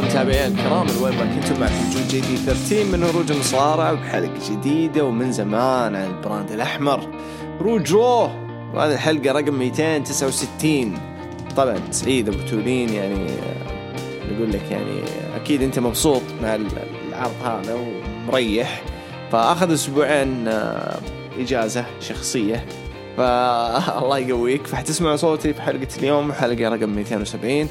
متابعينا الكرام وين ما كنتم معكم جي دي 13 من Rogue المصارعة وبحلقة جديدة ومن زمان عن ال brand الأحمر. Rogue Raw وهذه الحلقة رقم 269 طبعا سعيد أبو تولين يعني نقول لك يعني أكيد أنت مبسوط مع العرض هذا ومريح. فأخذ أسبوعين آه، إجازة شخصية. فالله يقويك. فحتسمعوا صوتي في حلقة اليوم حلقة رقم 270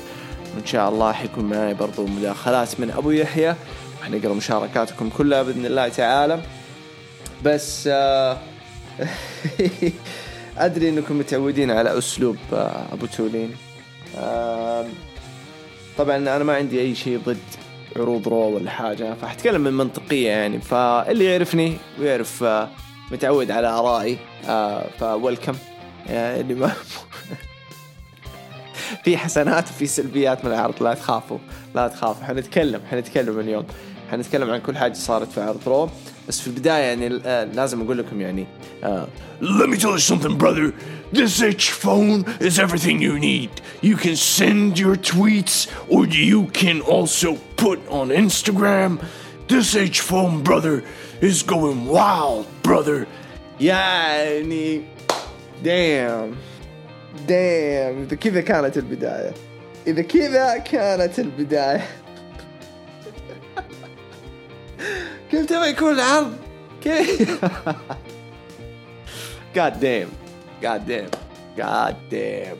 وإن شاء الله حيكون معي برضو مداخلات من أبو يحيى. وحنقرأ مشاركاتكم كلها بإذن الله تعالى. بس آه، أدري أنكم متعودين على أسلوب آه، أبو تولين. آم، طبعا أنا ما عندي أي شيء ضد عروض رو ولا حاجة فحتكلم من منطقية يعني. فاللي يعرفني ويعرف آه، متعود على آرائي آه، فويلكم. يعني اللي ما في حسنات وفي سلبيات من العرض لا تخافوا لا تخافوا حنتكلم حنتكلم اليوم حنتكلم عن كل حاجة صارت في عرض رو بس في البدايه يعني آه، لازم أقول لكم يعني آه، Let me tell you something, brother. This H phone is everything you need. You can send your tweets, or you can also put on Instagram. This H phone, brother, is going wild, brother. يعني دام دام اذا كذا كانت البداية. إذا كذا كانت البداية. كيف تبغى يكون العرض؟ كيف؟ God damn. God damn. God damn.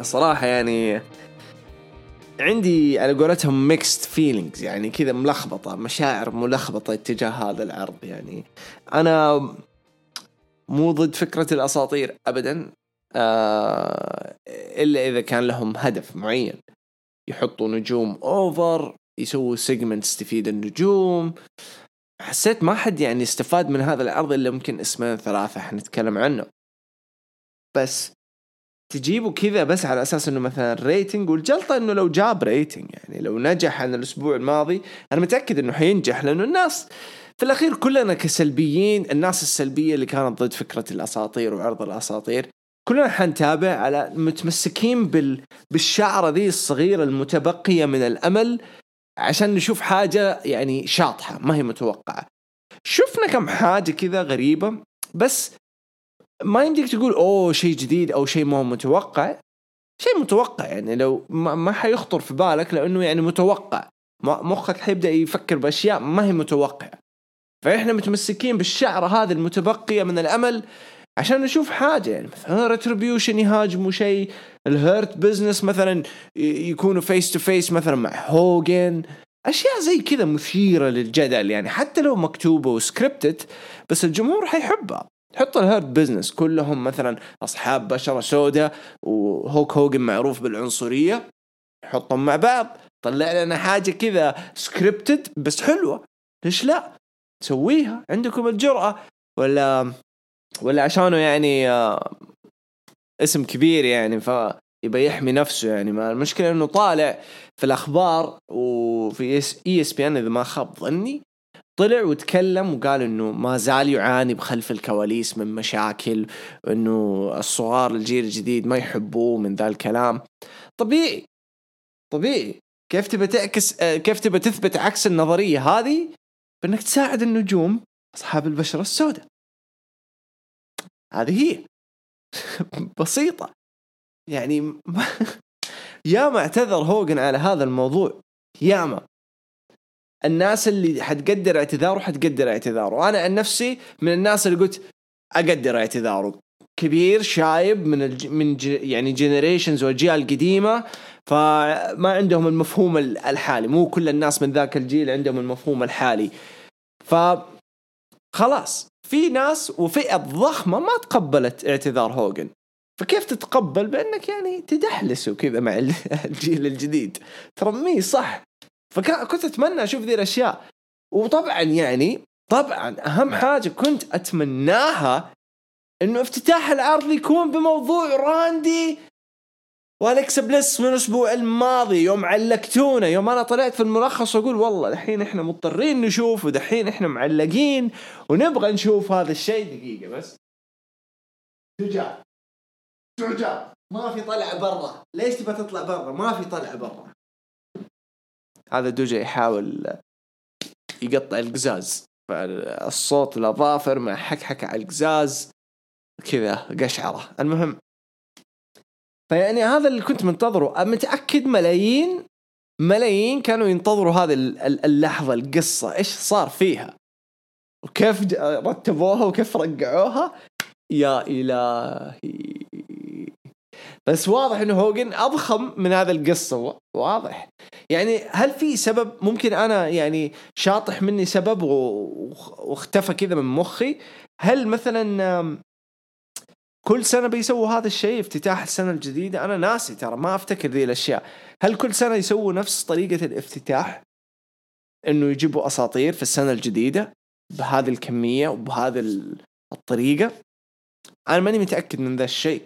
الصراحة يعني عندي على قولتهم mixed feelings يعني كذا ملخبطة. مشاعر ملخبطة اتجاه هذا العرض يعني. أنا مو ضد فكرة الأساطير أبدا. آه إلا إذا كان لهم هدف معين. يحطوا نجوم over يسووا segments تفيد النجوم. حسيت ما حد يعني استفاد من هذا العرض إلا ممكن اسمين ثلاثة حنتكلم عنه. بس تجيبه كذا بس على أساس إنه مثلا rating والجلطة إنه لو جاب rating يعني لو نجح عن الأسبوع الماضي أنا متأكد إنه حينجح لأنه الناس في الأخير كلنا كسلبيين الناس السلبية اللي كانت ضد فكرة الأساطير وعرض الأساطير. كلنا حنتابع على متمسكين بال بالشعرة ذي الصغيرة المتبقية من الأمل عشان نشوف حاجة يعني شاطحة ما هي متوقعة. شفنا كم حاجة كذا غريبة بس ما يمديك تقول أوه شيء جديد أو شيء ما هو متوقع. شيء متوقع يعني لو ما, ما حيخطر في بالك لأنه يعني متوقع. مخك حيبدأ يفكر بأشياء ما هي متوقعة. فإحنا متمسكين بالشعرة هذه المتبقية من الأمل عشان نشوف حاجة. يعني مثلا Retribution يهاجموا شيء. ال Hurt Business مثلا يكونوا face to face مثلا مع هوجن أشياء زي كذا مثيرة للجدل يعني. حتى لو مكتوبة و scripted بس الجمهور حيحبها. حط ال Hurt Business كلهم مثلا أصحاب بشرة سوداء وهولك هوجن معروف بالعنصرية. حطهم مع بعض. طلع لنا حاجة كذا scripted بس حلوة. ليش لا؟ سويها عندكم الجرأة. ولا ولا عشانه يعني آه، اسم كبير يعني فيبغى يحمي نفسه يعني. ما المشكلة إنه طالع في الأخبار وفي ESPN إذا ما خاب ظني طلع وتكلم وقال إنه ما زال يعاني بخلف الكواليس من مشاكل إنه الصغار الجيل الجديد ما يحبوه من ذا الكلام. طبيعي طبيعي. كيف تبى تعكس آه، كيف تبى تثبت عكس النظرية هذه؟ بإنك تساعد النجوم أصحاب البشرة السوداء. هذه هي. بسيطة. يعني ما ياما اعتذر هوجن على هذا الموضوع. ياما. الناس اللي حتقدر اعتذاره حتقدر اعتذاره. أنا عن نفسي من الناس اللي قلت أقدر اعتذاره. كبير شايب من الج... من ج... يعني جنريشنز واجيال قديمه فما عندهم المفهوم ال- الحالي. مو كل الناس من ذاك الجيل عندهم المفهوم الحالي. ف خلاص في ناس وفئة ضخمة ما تقبلت اعتذار هوجن فكيف تتقبل؟ بأنك يعني تدحلس وكذا مع ال- الجيل الجديد. ترميه صح. فكنت أتمنى أشوف ذي الأشياء. وطبعا يعني طبعا أهم حاجة كنت أتمناها إنه افتتاح العرض يكون بموضوع راندي والكس بليس من الأسبوع الماضي. يوم علقتونا يوم أنا طلعت في الملخص واقول والله دحين إحنا مضطرين نشوف ودحين إحنا معلقين ونبغى نشوف هذا الشيء دقيقة بس. شجاع شجاع ما في طلع برا. ليش تبغى تطلع برا؟ ما في طلع برا. هذا دوجا يحاول يقطع القزاز. الصوت الأظافر مع حكحكة على القزاز. كذا قشعرة. المهم فيعني هذا اللي كنت منتظره. متأكد ملايين ملايين كانوا ينتظروا هذه اللحظة القصة إيش صار فيها. وكيف رتبوها وكيف رقعوها. يا إلهي. بس واضح إنه هوجن أضخم من هذا القصة. واضح. يعني هل في سبب؟ ممكن أنا يعني شاطح مني سبب واختفى كذا من مخي. هل مثلا كل سنة بيسووا هذا الشيء افتتاح السنة الجديدة. أنا ناسي ترى ما أفتكر ذي الأشياء. هل كل سنة يسووا نفس طريقة الافتتاح؟ إنه يجيبوا أساطير في السنة الجديدة بهذه الكمية وبهذه الطريقة؟ أنا ماني متأكد من ذا الشيء.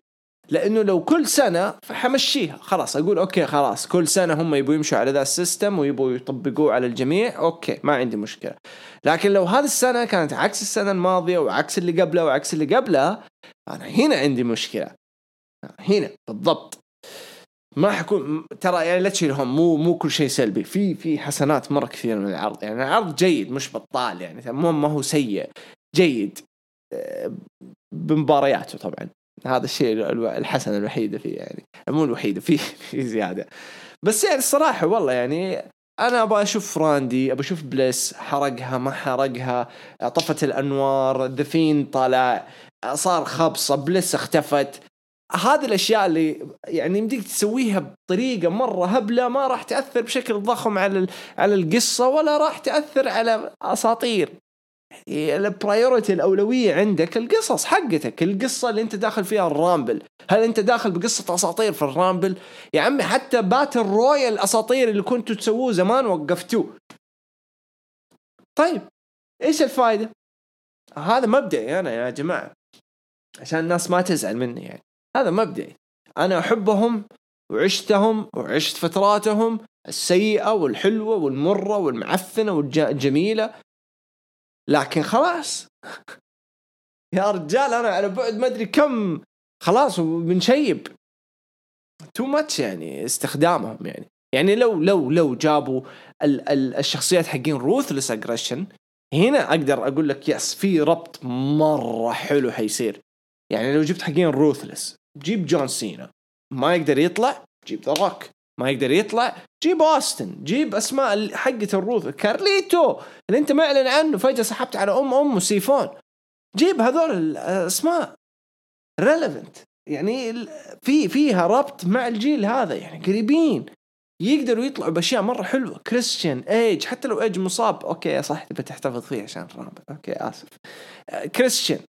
لأنه لو كل سنة فحمشيها. خلاص أقول okay خلاص كل سنة هم يبوا يمشوا على ذا ال system ويبوا يطبقوه على الجميع. okay ما عندي مشكلة. لكن لو هذه السنة كانت عكس السنة الماضية وعكس اللي قبلها وعكس اللي قبلها أنا هنا عندي مشكلة. هنا بالضبط. ما حكون ترى يعني لا تشيل هم مو مو كل شيء سلبي. في في حسنات مرة كثير من العرض. يعني العرض جيد مش بطال يعني. مو ما هو سيء. جيد. آه، بمبارياته طبعا. هذا الشيء الحسنه الوحيده فيه يعني. مو الوحيده في في زيادة. بس يعني الصراحة والله يعني أنا أبغى أشوف راندي أبغى أشوف بليس حرقها ما حرقها. طفت الأنوار دفين طلع صار خبصة بليس اختفت. هذه الأشياء اللي يعني يمديك تسويها بطريقة مرة هبلة ما راح تأثر بشكل ضخم على على القصة ولا راح تأثر على أساطير. ال priority الأولوية عندك القصص حقتك القصة اللي أنت داخل فيها ال Rumble. هل أنت داخل بقصة أساطير في ال Rumble؟ يا عمي حتى battle royal الاساطير اللي كنتوا تسووه زمان وقفتوه. طيب إيش الفائده هذا مبدئي أنا يا جماعة. عشان الناس ما تزعل مني يعني. هذا مبدئي. أنا أحبهم وعشتهم وعشت فتراتهم السيئة والحلوة والمرة والمعفنة والجميلة. لكن خلاص. يا رجال أنا على بعد ما أدري كم. خلاص بنشيب too much يعني استخدامهم يعني. يعني لو لو لو جابوا ال ال الشخصيات حقين Ruthless Aggression هنا أقدر أقول لك yes في ربط مرة حلو حيصير. يعني لو جبت حقين Ruthless جيب جون سينا. ما يقدر يطلع جيب The Rock ما يقدر يطلع جيب اوستن جيب أسماء حقة ال Ruth كارليتو اللي أنت معلن عنه فجأة سحبت على أم أم وسيفون. جيب هذول الأسماء. relevant يعني في فيها ربط مع الجيل هذا يعني قريبين. يقدروا يطلعوا بأشياء مرة حلوة. كريستيان ايج حتى لو ايج مصاب okay صح تبي تحتفظ فيه عشان الرابط okay آسف. كريستيان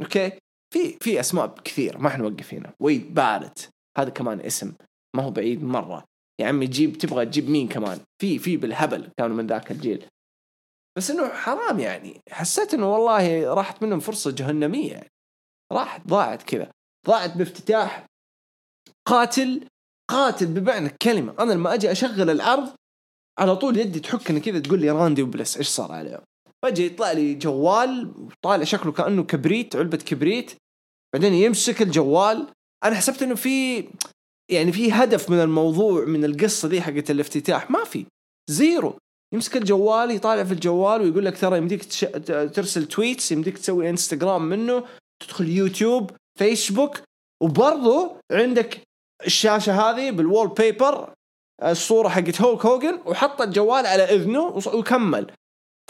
okay. في في أسماء كثير ما حنوقف هنا. ويد باريت. هذا كمان اسم. ما هو بعيد مرة. يا عمي جيب تبغى تجيب مين كمان؟ في في بالهبل كانوا من ذاك الجيل. بس إنه حرام يعني. حسيت إنه والله راحت منهم فرصة جهنمية يعني. راحت ضاعت كذا. ضاعت بافتتاح قاتل قاتل بمعنى الكلمة أنا لما أجي أشغل العرض على طول يدي تحكني كذا تقول لي راندي وبلس. إيش صار عليهم؟ فجاه يطلع لي جوال طالع شكله كأنه كبريت علبة كبريت. بعدين يمسك الجوال. أنا حسبت إنه في يعني في هدف من الموضوع من القصة دي حقت الافتتاح. ما في. zero. يمسك الجوال يطالع في الجوال ويقول لك ترى يمديك تش... ترسل tweets يمديك تسوي انستغرام منه تدخل يوتيوب فيسبوك وبرضه عندك الشاشة هذه بال wallpaper الصورة حقت هولك هوجن وحط الجوال على إذنه وكمل.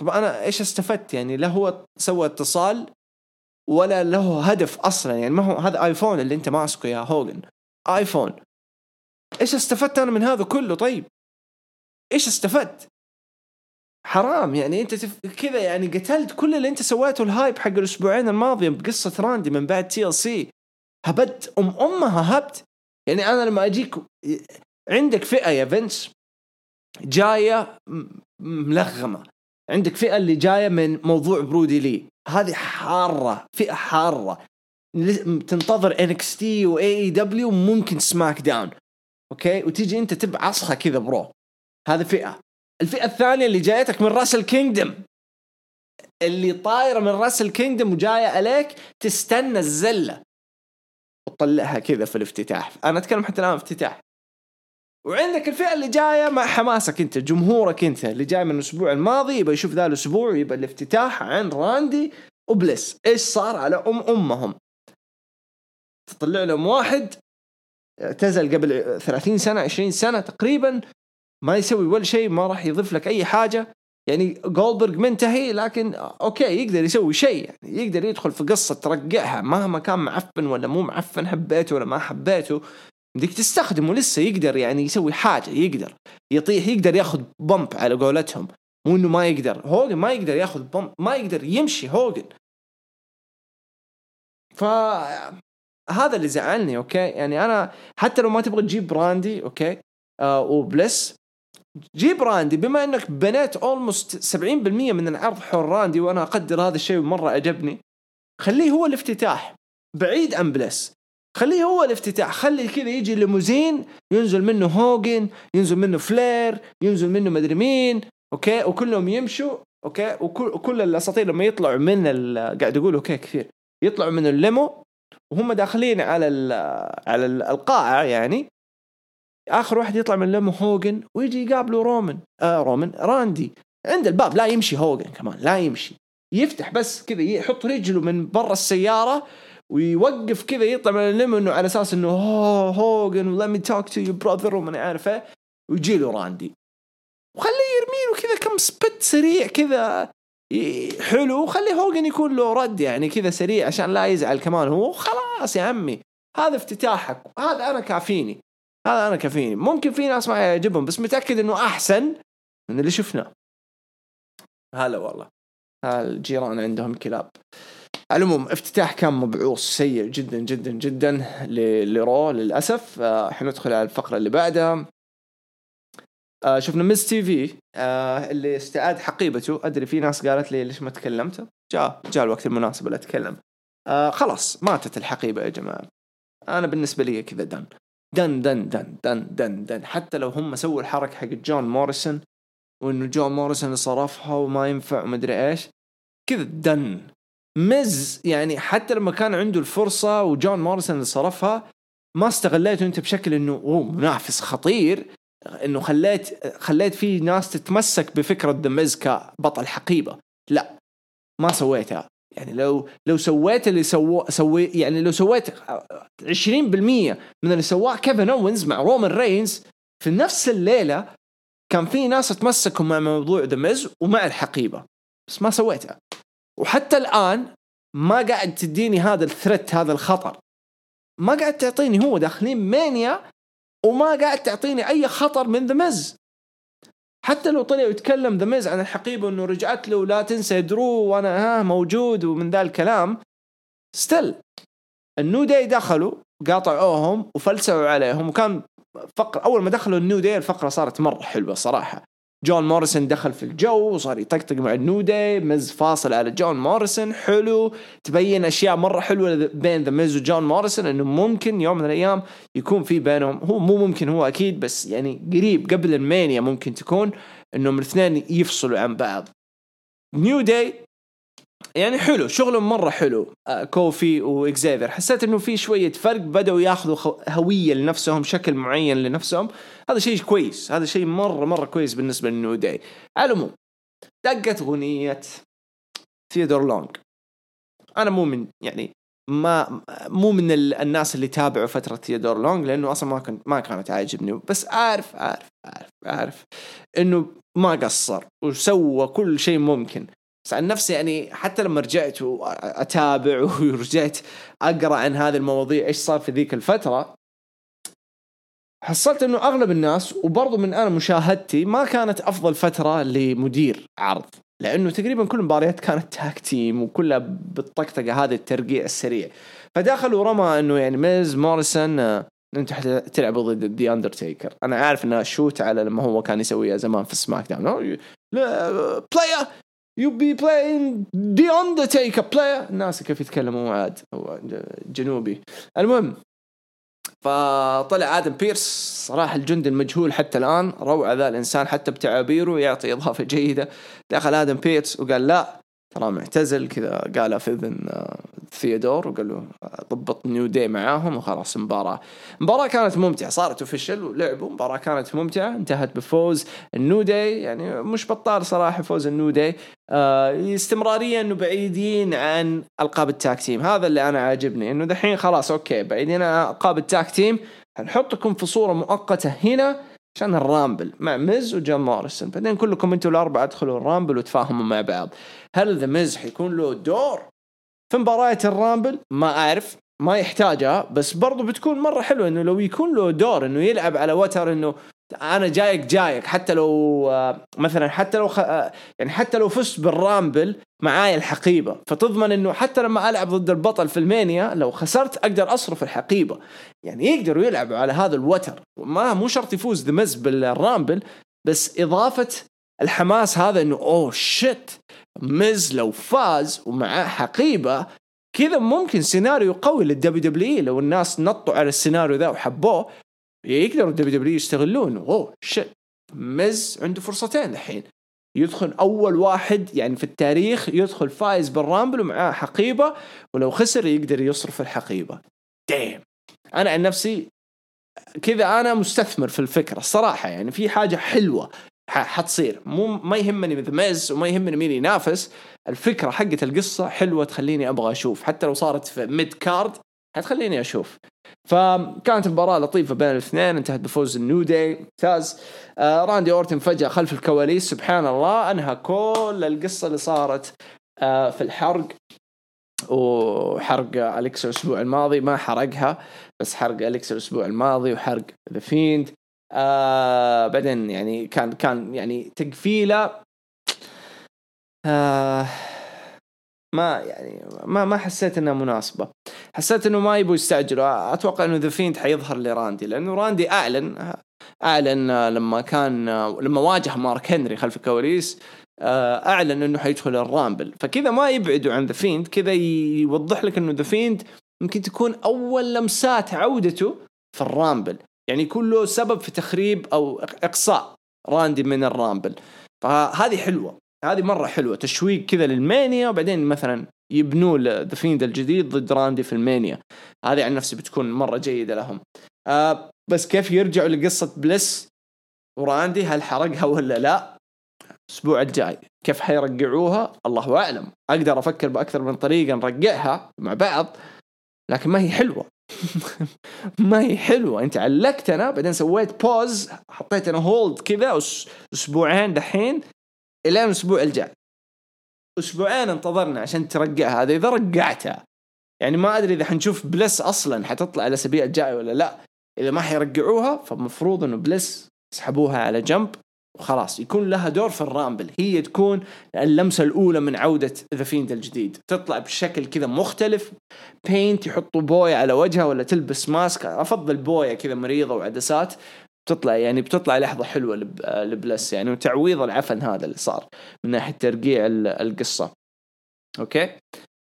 طب أنا إيش استفدت؟ يعني لا هو سوى اتصال ولا له هدف أصلا. يعني ما هو هذا آيفون اللي أنت ماسكه يا هوجن آيفون. إيش استفدت أنا من هذا كله؟ طيب. إيش استفدت؟ حرام. يعني أنت تف... كذا يعني قتلت كل اللي أنت سويته ال hype حق الأسبوعين الماضية بقصة راندي من بعد TLC هبت. ام أمها هبت. يعني أنا لما أجيك عندك فئة يا فينس جاية ملغمة. عندك فئة اللي جاية من موضوع برودي لي. هذه حارة فئة حارة. تنتظر NXT و AEW ممكن SmackDown. okay؟ وتيجي أنت تبعصها كذا bro. هذه فئة. الفئة الثانية اللي جايتك من Wrestle Kingdom اللي طايرة من Wrestle Kingdom وجاية عليك تستنى الزلة. وتطلعها كذا في الافتتاح. أنا أتكلم حتى الآن افتتاح وعندك الفئة اللي جاية مع حماسك انت جمهورك انت. اللي جاي من الأسبوع الماضي يبغى يشوف ذا الأسبوع يبغى الافتتاح عن راندي وبليس. إيش صار على أم أمهم؟ تطلع لهم واحد اعتزل قبل 30 سنة 20 سنة تقريبا ما يسوي ولا شيء ما راح يضيف لك أي حاجة. يعني جولدبرغ منتهي لكن okay يقدر يسوي شيء يعني. يقدر يدخل في قصة ترقعها مهما كان معفن ولا مو معفن حبيته ولا ما حبيته. بدك تستخدمه لسه يقدر يعني يسوي حاجة يقدر يطيح يقدر ياخذ bump على قولتهم. مو إنه ما يقدر هوجن ما يقدر ياخذ bump ما يقدر يمشي هوجن. ف هذا اللي زعلني okay؟ يعني أنا حتى لو ما تبغى تجيب براندي okay؟ آه وبلس جيب راندي بما إنك بنيت almost 70% من العرض حول راندي وأنا أقدر هذا الشيء ومره عجبني خليه هو الافتتاح. بعيد عن بلس خليه هو الافتتاح. خلي كذا يجي ليموزين ينزل منه هوجن ينزل منه فلير ينزل منه مدري مين okay؟ وكلهم يمشوا okay؟ وكل كل الأساطير لما يطلعوا من قاعد أقول okay كثير. يطلعوا من ال limo وهم داخلين على على القاعة يعني. آخر واحد يطلع من ال limo هوجن ويجي يقابله رومان آه رومان راندي. عند الباب لا يمشي هوجن كمان لا يمشي. يفتح بس كذا يحط رجله من برا السيارة ويوقف كذا يطلع من ال limo انه على أساس إنه هوجن let me talk to you brother. وما عارف إيه ويجي له راندي. وخليه يرمي له كذا كم سبت سريع كذا حلو. وخلي هوجن يكون له رد يعني كذا سريع عشان لا يزعل كمان هو. خلاص يا عمي هذا افتتاحك. هذا أنا كافيني. هذا أنا كافيني. ممكن في ناس ما يعجبهم بس متأكد إنه أحسن من اللي شفناه. هلا والله. الجيران عندهم كلاب. على العموم افتتاح كان مبعوص سيء جدا جدا جدا لرو للأسف. آه، حندخل على الفقرة اللي بعدها. آه شفنا Miz TV اللي استعاد حقيبته. أدري في ناس قالت لي ليش ما تكلمت جاء جاء الوقت المناسب اللي اتكلم آه خلاص ماتت الحقيبة يا جماعة. أنا بالنسبة لي كذا done done done done done done done حتى لو هم سووا الحركة حق جون موريسون وإنه جون موريسون صرفها وما ينفع ومدري إيش كذا done مز يعني حتى لما كان عنده الفرصة وجون موريسون اللي صرفها ما استغليته أنت بشكل إنه أوه منافس خطير إنه خليت خليت في ناس تتمسك بفكرة ذا مز كبطل حقيبة. لا ما سويتها. يعني لو لو سويت اللي سوى سوي يعني لو سويت 20% من اللي سواه كيفن أوينز مع رومان رينز في نفس الليلة كان في ناس تمسكوا مع موضوع ذا مز ومع الحقيبة. بس ما سويتها. وحتى الآن ما قاعد تديني هذا ال threat هذا الخطر. ما قاعد تعطيني هو داخلين مانيا وما قاعد تعطيني أي خطر من ذا مز حتى لو طلع يتكلم ذا عن الحقيبة انه رجعت له لا تنسى درو وأنا ها موجود ومن ذا الكلام. still ال New Day دخلوا قاطعوهم وفلسعوا عليهم. وكان فقرة أول ما دخلوا ال New Day الفقرة صارت مرة حلوة صراحة. جون موريسون دخل في الجو وصار يطقطق مع ال New Day مز فاصل على جون موريسون حلو. تبين أشياء مرة حلوة بين ذا ميز وجون موريسون إنه ممكن يوم من الأيام يكون في بينهم. هو مو ممكن هو أكيد بس يعني قريب قبل المانيا ممكن تكون إنهم الاثنين يفصلوا عن بعض. New Day يعني حلو شغلهم مرة حلو. آه كوفي وإكزيفير. حسيت إنه في شوية فرق بدأوا ياخذوا هوية لنفسهم شكل معين لنفسهم. هذا شيء كويس هذا شيء مرة مرة كويس بالنسبة لل New Day. على العموم دقت أغنية ثيودور لونج أنا مو من يعني ما مو من الناس اللي تابعوا فترة ثيودور لونج لأنه أصلا ما كنت ما كانت عاجبني. بس عارف عارف عارف عارف إنه ما قصر وسوى كل شيء ممكن. بس عن نفسي يعني حتى لما رجعت اتابع ورجعت أقرأ عن هذه المواضيع إيش صار في ذيك الفترة حصلت إنه أغلب الناس وبرضه من أنا مشاهدتي ما كانت أفضل فترة لمدير عرض لأنه تقريبا كل المباريات كانت تاك تيم وكلها بالطقطقة هذه الترقيع السريع. فدخل ورمى إنه يعني ميز موريسون آه، أنتم تلعبوا ضد دي اندرتيكر أنا عارف انها شوت على لما هو كان يسويها زمان في سماك داون. بلاير يو بي بلاين دي اندرتيكر بلاير الناس كيف يتكلموا عاد. هو جنوبي. المهم فطلع آدم بيرس صراحة الجندي المجهول حتى الآن روعة ذا الإنسان حتى بتعابيره يعطي إضافة جيدة. دخل آدم بيرس وقال لا ترى معتزل كذا قالها في إذن آه، ثيودور وقال له آه، ضبط New Day معاهم وخلاص مباراة. مباراة كانت ممتعة صارت official ولعبوا مباراة كانت ممتعة انتهت بفوز ال New Day يعني مش بطال صراحة فوز ال New Day. آه استمرارية إنه بعيدين عن ألقاب ال tag team هذا اللي أنا عاجبني إنه دحين خلاص okay بعيدين عن ألقاب ال tag team حنحطكم في صورة مؤقتة هنا. عشان ال Rumble مع ميز وجون موريسون. بعدين كلكم أنتوا الأربعة ادخلوا ال Rumble وتفاهموا مع بعض. هل The Miz حيكون له دور في مباريات ال Rumble؟ ما أعرف. ما يحتاجها. بس برضو بتكون مرة حلوة إنه لو يكون له دور إنه يلعب على وتر إنه أنا جايك جايك حتى لو آه، مثلا حتى لو خ... آه، يعني حتى لو فزت بال Rumble معاي الحقيبة فتضمن إنه حتى لما ألعب ضد البطل في ألمانيا لو خسرت أقدر أصرف الحقيبة. يعني يقدروا يلعبوا على هذا الوتر. ما مو شرط يفوز The Miz بال Rumble بس إضافة الحماس هذا إنه oh shit Miz لو فاز ومعاه حقيبة كذا ممكن سيناريو قوي لل WW لو الناس نطوا على السيناريو ذا وحبوه يقدروا ال WW يستغلونه. oh shit Miz عنده فرصتين الحين. يدخل أول واحد يعني في التاريخ يدخل فايز بال Rumble ومعاه حقيبة ولو خسر يقدر يصرف الحقيبة. damn أنا عن نفسي كذا أنا مستثمر في الفكرة الصراحه يعني في حاجة حلوة حتصير. مو ما يهمني The Miz وما يهمني مين ينافس. الفكرة حقت القصة حلوة تخليني أبغى أشوف. حتى لو صارت في mid card حتخليني أشوف. فكانت مباراة لطيفة بين الاثنين انتهت بفوز ال New Day ممتاز آه راندي أورتن فجأة خلف الكواليس سبحان الله أنهى كل القصة اللي صارت آه في الحرق. وحرق اليكس الأسبوع الماضي ما حرقها بس حرق اليكس الأسبوع الماضي وحرق The Fiend آه بعدين يعني كان كان يعني تقفيله آه ما يعني ما ما حسيت إنها مناسبة. حسيت إنه ما يبغوا يستعجلوا. أتوقع إنه The Fiend حيظهر لراندي لأنه راندي أعلن أعلن لما كان لما واجه مارك هنري خلف الكواليس آه، أعلن إنه حيدخل ال Rumble. فكذا ما يبعدوا عن The Fiend كذا يوضح لك إنه The Fiend ممكن تكون أول لمسات عودته في ال Rumble. يعني يكون له سبب في تخريب أو إقصاء راندي من ال Rumble. فهذه حلوة. هذه مرة حلوة تشويق كذا لل Mania وبعدين مثلا يبنوا The Fiend الجديد ضد راندي في ال Mania. هذه عن نفسي بتكون مرة جيدة لهم. آه بس كيف يرجعوا لقصة Bliss وراندي؟ هل حرقها ولا لا؟ الأسبوع الجاي. كيف حيرجعوها؟ الله أعلم. أقدر أفكر بأكثر من طريقة نرجعها مع بعض لكن ما هي حلوة. ما هي حلوة. أنت علقتنا بعدين سويت pause حطيتنا hold كذا أسبوعين دحين. إلى الأسبوع الجاي. أسبوعين انتظرنا عشان ترجعها هذا إذا رجعتها يعني ما أدري إذا حنشوف Bliss أصلا حتطلع الأسابيع الجاية ولا لا. إذا ما حيرجعوها فمفروض إنه Bliss يسحبوها على جنب وخلاص. يكون لها دور في ال Rumble. هي تكون اللمسة الأولى من عودة The Fiend الجديد. تطلع بشكل كذا مختلف. paint يحطوا بوية على وجهها ولا تلبس mask. أفضل بوية كذا مريضة وعدسات. بتطلع يعني بتطلع لحظة حلوة ل Bliss يعني وتعويض العفن هذا اللي صار من ناحية ترقيع القصة. okay؟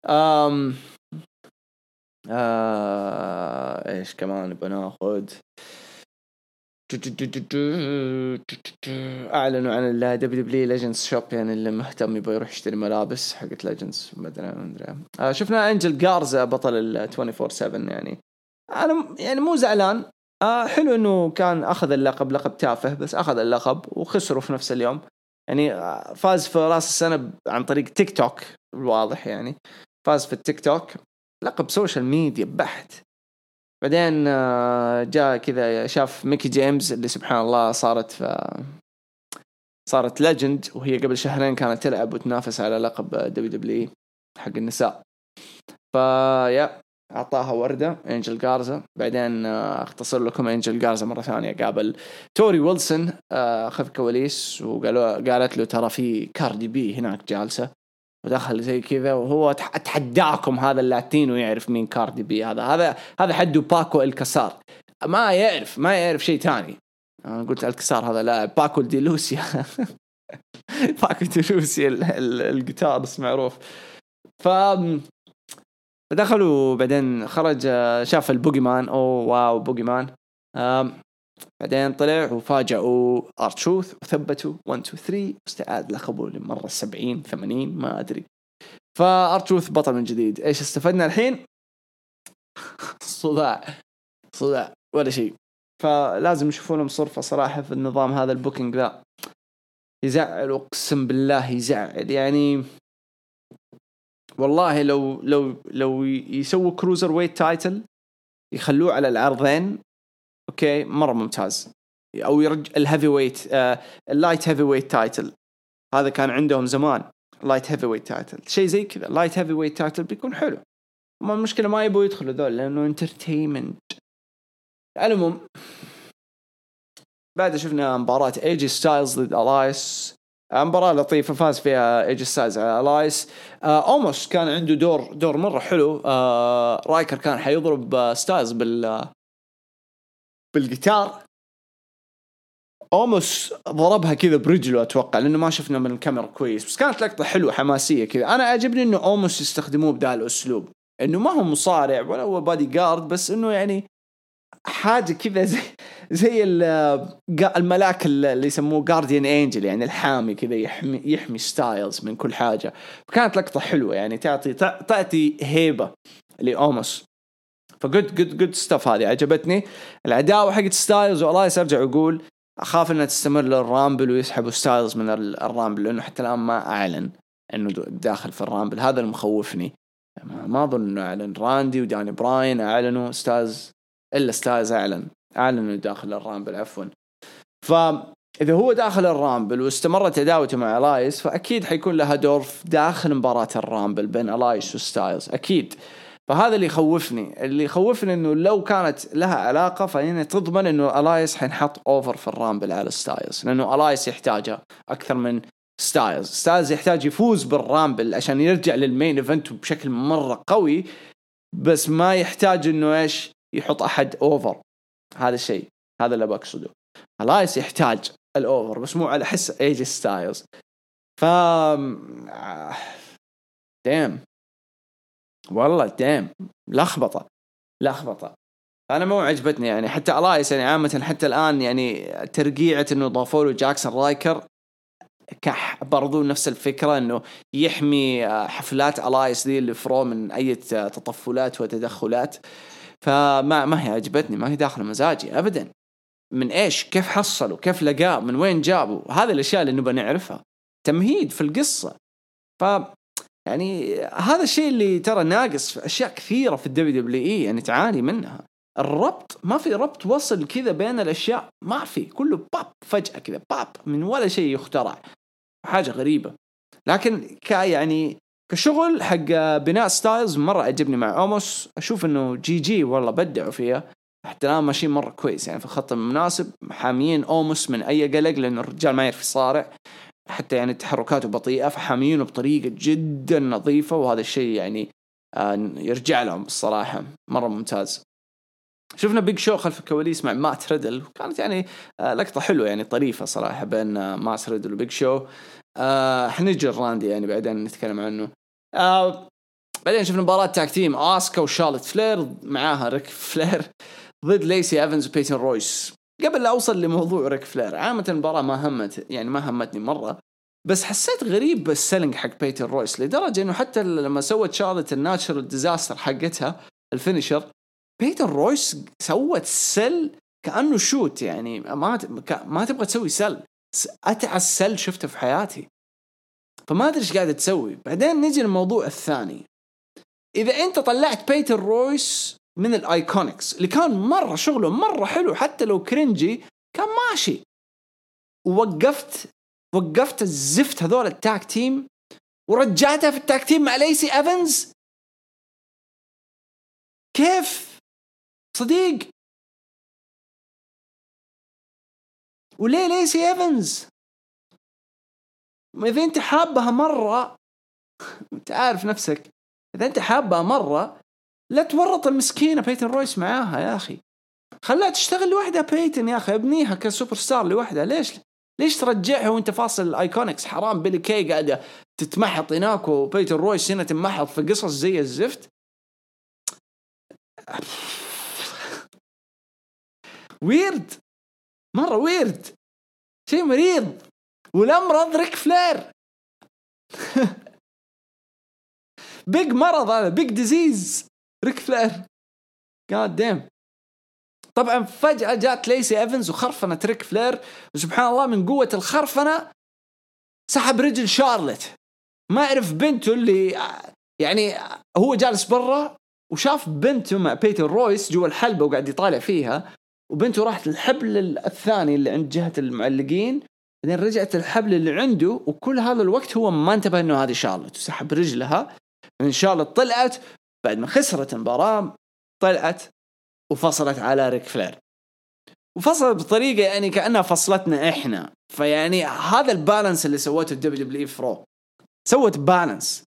أم آه إيش كمان بناخذ أعلنوا عن ال WW Legends shop يعني اللي مهتم يبغى يروح يشتري ملابس حقت legends ما أدري ما أدري. آه شفنا Angel Garza بطل ال 24 7 يعني. أنا يعني مو زعلان. آه حلو إنه كان أخذ اللقب لقب تافه بس أخذ اللقب وخسروا في نفس اليوم. يعني آه، فاز في رأس السنة عن طريق تيك توك الواضح يعني. فاز في التيك توك لقب social media بحت. بعدين آه، جاء كذا شاف Mickie James اللي سبحان الله صارت في صارت legend وهي قبل شهرين كانت تلعب وتنافس على لقب WW حق النساء. فيا أعطاها وردة Angel Garza بعدين آه، أختصر لكم Angel Garza مرة ثانية قابل Torrie Wilson آه، خلف كواليس وقالوا قالت له ترى في Cardi B هناك جالسة. ودخل زي كذا وهو أتحداكم هذا ال Latino يعرف مين Cardi B هذا. هذا هذا حده باكو الكسار ما يعرف ما يعرف شيء ثاني. أنا قلت الكسار هذا لا باكو دي لوسيا. باكو دي لوسيا ال guitarist معروف. ف دخلوا بعدين خرج شاف ال Boogeyman oh wow Boogeyman. بعدين طلع وفاجئوا R-Truth وثبتوا. 1 2 3 واستعاد لقبه للمره 70 80 ما أدري. ف R-Truth بطل من جديد. إيش استفدنا الحين؟ صداع. صداع. ولا شيء. فلازم يشوفون لهم صرفة صراحة في النظام هذا ال booking ذا. يزعل أقسم بالله يزعل. يعني والله لو لو لو يسووا cruiserweight title يخلوه على العرضين okay مرة ممتاز. أو يرج ال heavyweight آه ال light heavyweight title. هذا كان عندهم زمان light heavyweight title. شيء زي كذا light heavyweight title بيكون حلو. ما المشكلة ما يبغوا يدخلوا ذول لأنه entertainment المهم بعد شفنا مباراة AJ Styles ضد Elias مباراة لطيفة فاز فيها AJ Styles على Elias. آه Omos كان عنده دور دور مرة حلو. آه Ryker كان حيضرب آه Styles بال بالجيتار. اوموس ضربها كذا برجله أتوقع لأنه ما شفنا من الكاميرا كويس. بس كانت لقطة حلوة حماسية كذا. أنا عجبني إنه اوموس يستخدموه بدا الاسلوب إنه ما هو مصارع ولا هو بادي جارد بس إنه يعني حاجة كذا زي زي الملاك اللي يسموه guardian angel يعني الحامي كذا يحمي يحمي ستايلز من كل حاجة. فكانت لقطة حلوة يعني تعطي تعطي هيبة لاوموس ف good good good stuff هذه عجبتني. العداوة حقت ستايلز والله ارجع واقول أخاف إنها تستمر للرامبل ويسحبوا ستايلز من الرامبل لأنه حتى الآن ما أعلن إنه داخل في الرامبل. هذا اللي مخوفني. ما أظن إنه أعلن راندي وداني براين أعلنوا ستايلز إلا ستايلز أعلن. أعلن إنه داخل الرامبل عفوا. فإذا هو داخل الرامبل واستمرت عداوته مع ألايس فأكيد حيكون لها دور داخل مباراة الرامبل بين ألايس وستايلز أكيد. فهذا اللي يخوفني. اللي يخوفني إنه لو كانت لها علاقة فهنا تضمن إنه ألايس حينحط over في الرامبل على ستايلز لأنه ألايس يحتاجها أكثر من ستايلز. ستايلز يحتاج يفوز بالرامبل عشان يرجع لل main event بشكل مرة قوي بس ما يحتاج إنه إيش؟ يحط أحد over هذا الشيء. هذا اللي بقصده الايس يحتاج ال over بس مو على حساب إيه جي ستايلز ف damn والله damn لخبطة. لخبطة. أنا مو عجبتني يعني. حتى الايس يعني عامة حتى الآن يعني ترقيعة إنه ضافوا له جاكسون رايكر كح برضو نفس الفكرة إنه يحمي حفلات الايس دي اللي bro من أي تطفلات وتدخلات. فما ما هي عجبتني ما هي داخله مزاجي ابدا. من إيش؟ كيف حصلوا؟ كيف لقاه من وين جابوا؟ هذه الأشياء اللي نبغى نعرفها. تمهيد في القصة. ف يعني هذا الشيء اللي ترى ناقص في أشياء كثيرة في ال WWE يعني تعاني منها. الربط ما في ربط وصل كذا بين الأشياء ما في. كله باب فجأة كذا باب من ولا شيء يخترع. حاجة غريبة. لكن ك يعني كشغل حق بناء ستايلز مرة عجبني مع أوموس. أشوف إنه GG والله بدعوا فيها. حتى الان ماشيين مرة كويس يعني في الخط المناسب. حاميين أوموس من أي قلق لأنه الرجال ما يعرف يصارع. حتى يعني تحركاته بطيئة فحاميينه بطريقة جدا نظيفة وهذا الشيء يعني آه، يرجع لهم الصراحة. مرة ممتاز. شفنا بيج شو خلف الكواليس مع مات ريدل كانت يعني آه، لقطة حلوة يعني طريفة صراحة بين مات ريدل وبيج شو حنجي راندي يعني بعدين نتكلم عنه. آه بعدين شفنا مباراة tag team آسكا وشارلت فلير معاها ريك فلير ضد ليسي إيفنز وبيتن رويس. قبل لا أوصل لموضوع ريك فلير عامة المباراة ما همت يعني ما همتني مرة بس حسيت غريب ال selling حق بيتن رويس لدرجة إنه حتى لما سوت شارلت ال natural disaster حقتها ال finisher بيتن رويس سوت sell كأنه shoot يعني ما ما تبغى تسوي sell اتعس sell شفته في حياتي. فما أدري إيش قاعدة تسوي. بعدين نجي للموضوع الثاني. إذا أنت طلعت بيتن رويس من الايكونكس اللي كان مرة شغله مرة حلو حتى لو cringy كان ماشي. ووقفت وقفت الزفت هذول ال tag team ورجعتها في ال tag team مع ليسي إيفنز. كيف؟ صديق. وليه ليسي إيفنز؟ إذا أنت حابها مرة أنت عارف نفسك إذا أنت حابها مرة لا تورط المسكينة بيتن رويس معاها يا أخي. خليها تشتغل لوحدها بيتن يا أخي ابنيها كسوبر ستار لوحدها. ليش؟ ليش ترجعها وأنت فاصل الأيكونكس؟ حرام بيلي كي قاعدة تتمحط هناك وبيتن رويس هنا تمحط في قصص زي الزفت. ويرد مرة ويرد. شيء مريض. والامرض ريك فلير. big مرض هذا big disease ريك فلير. god damn طبعا فجأة جات ليسي إيفنز وخرفنت ريك فلير. وسبحان الله من قوة الخرفنة سحب رجل شارلت. ما يعرف بنته اللي يعني هو جالس برا وشاف بنته مع بيتن رويس جوا الحلبة وقاعد يطالع فيها. وبنته راحت للحبل الثاني اللي عند جهة المعلقين. بعدين رجعت الحبل اللي عنده وكل هذا الوقت هو ما انتبه إنه هذه شارلت وسحب رجلها إن شارلت طلعت. بعد ما خسرت المباراة طلعت وفصلت على ريك فلير. وفصلت بطريقة يعني كأنها فصلتنا إحنا. فيعني هذا ال balance اللي سوته ال WWE bro سوت balance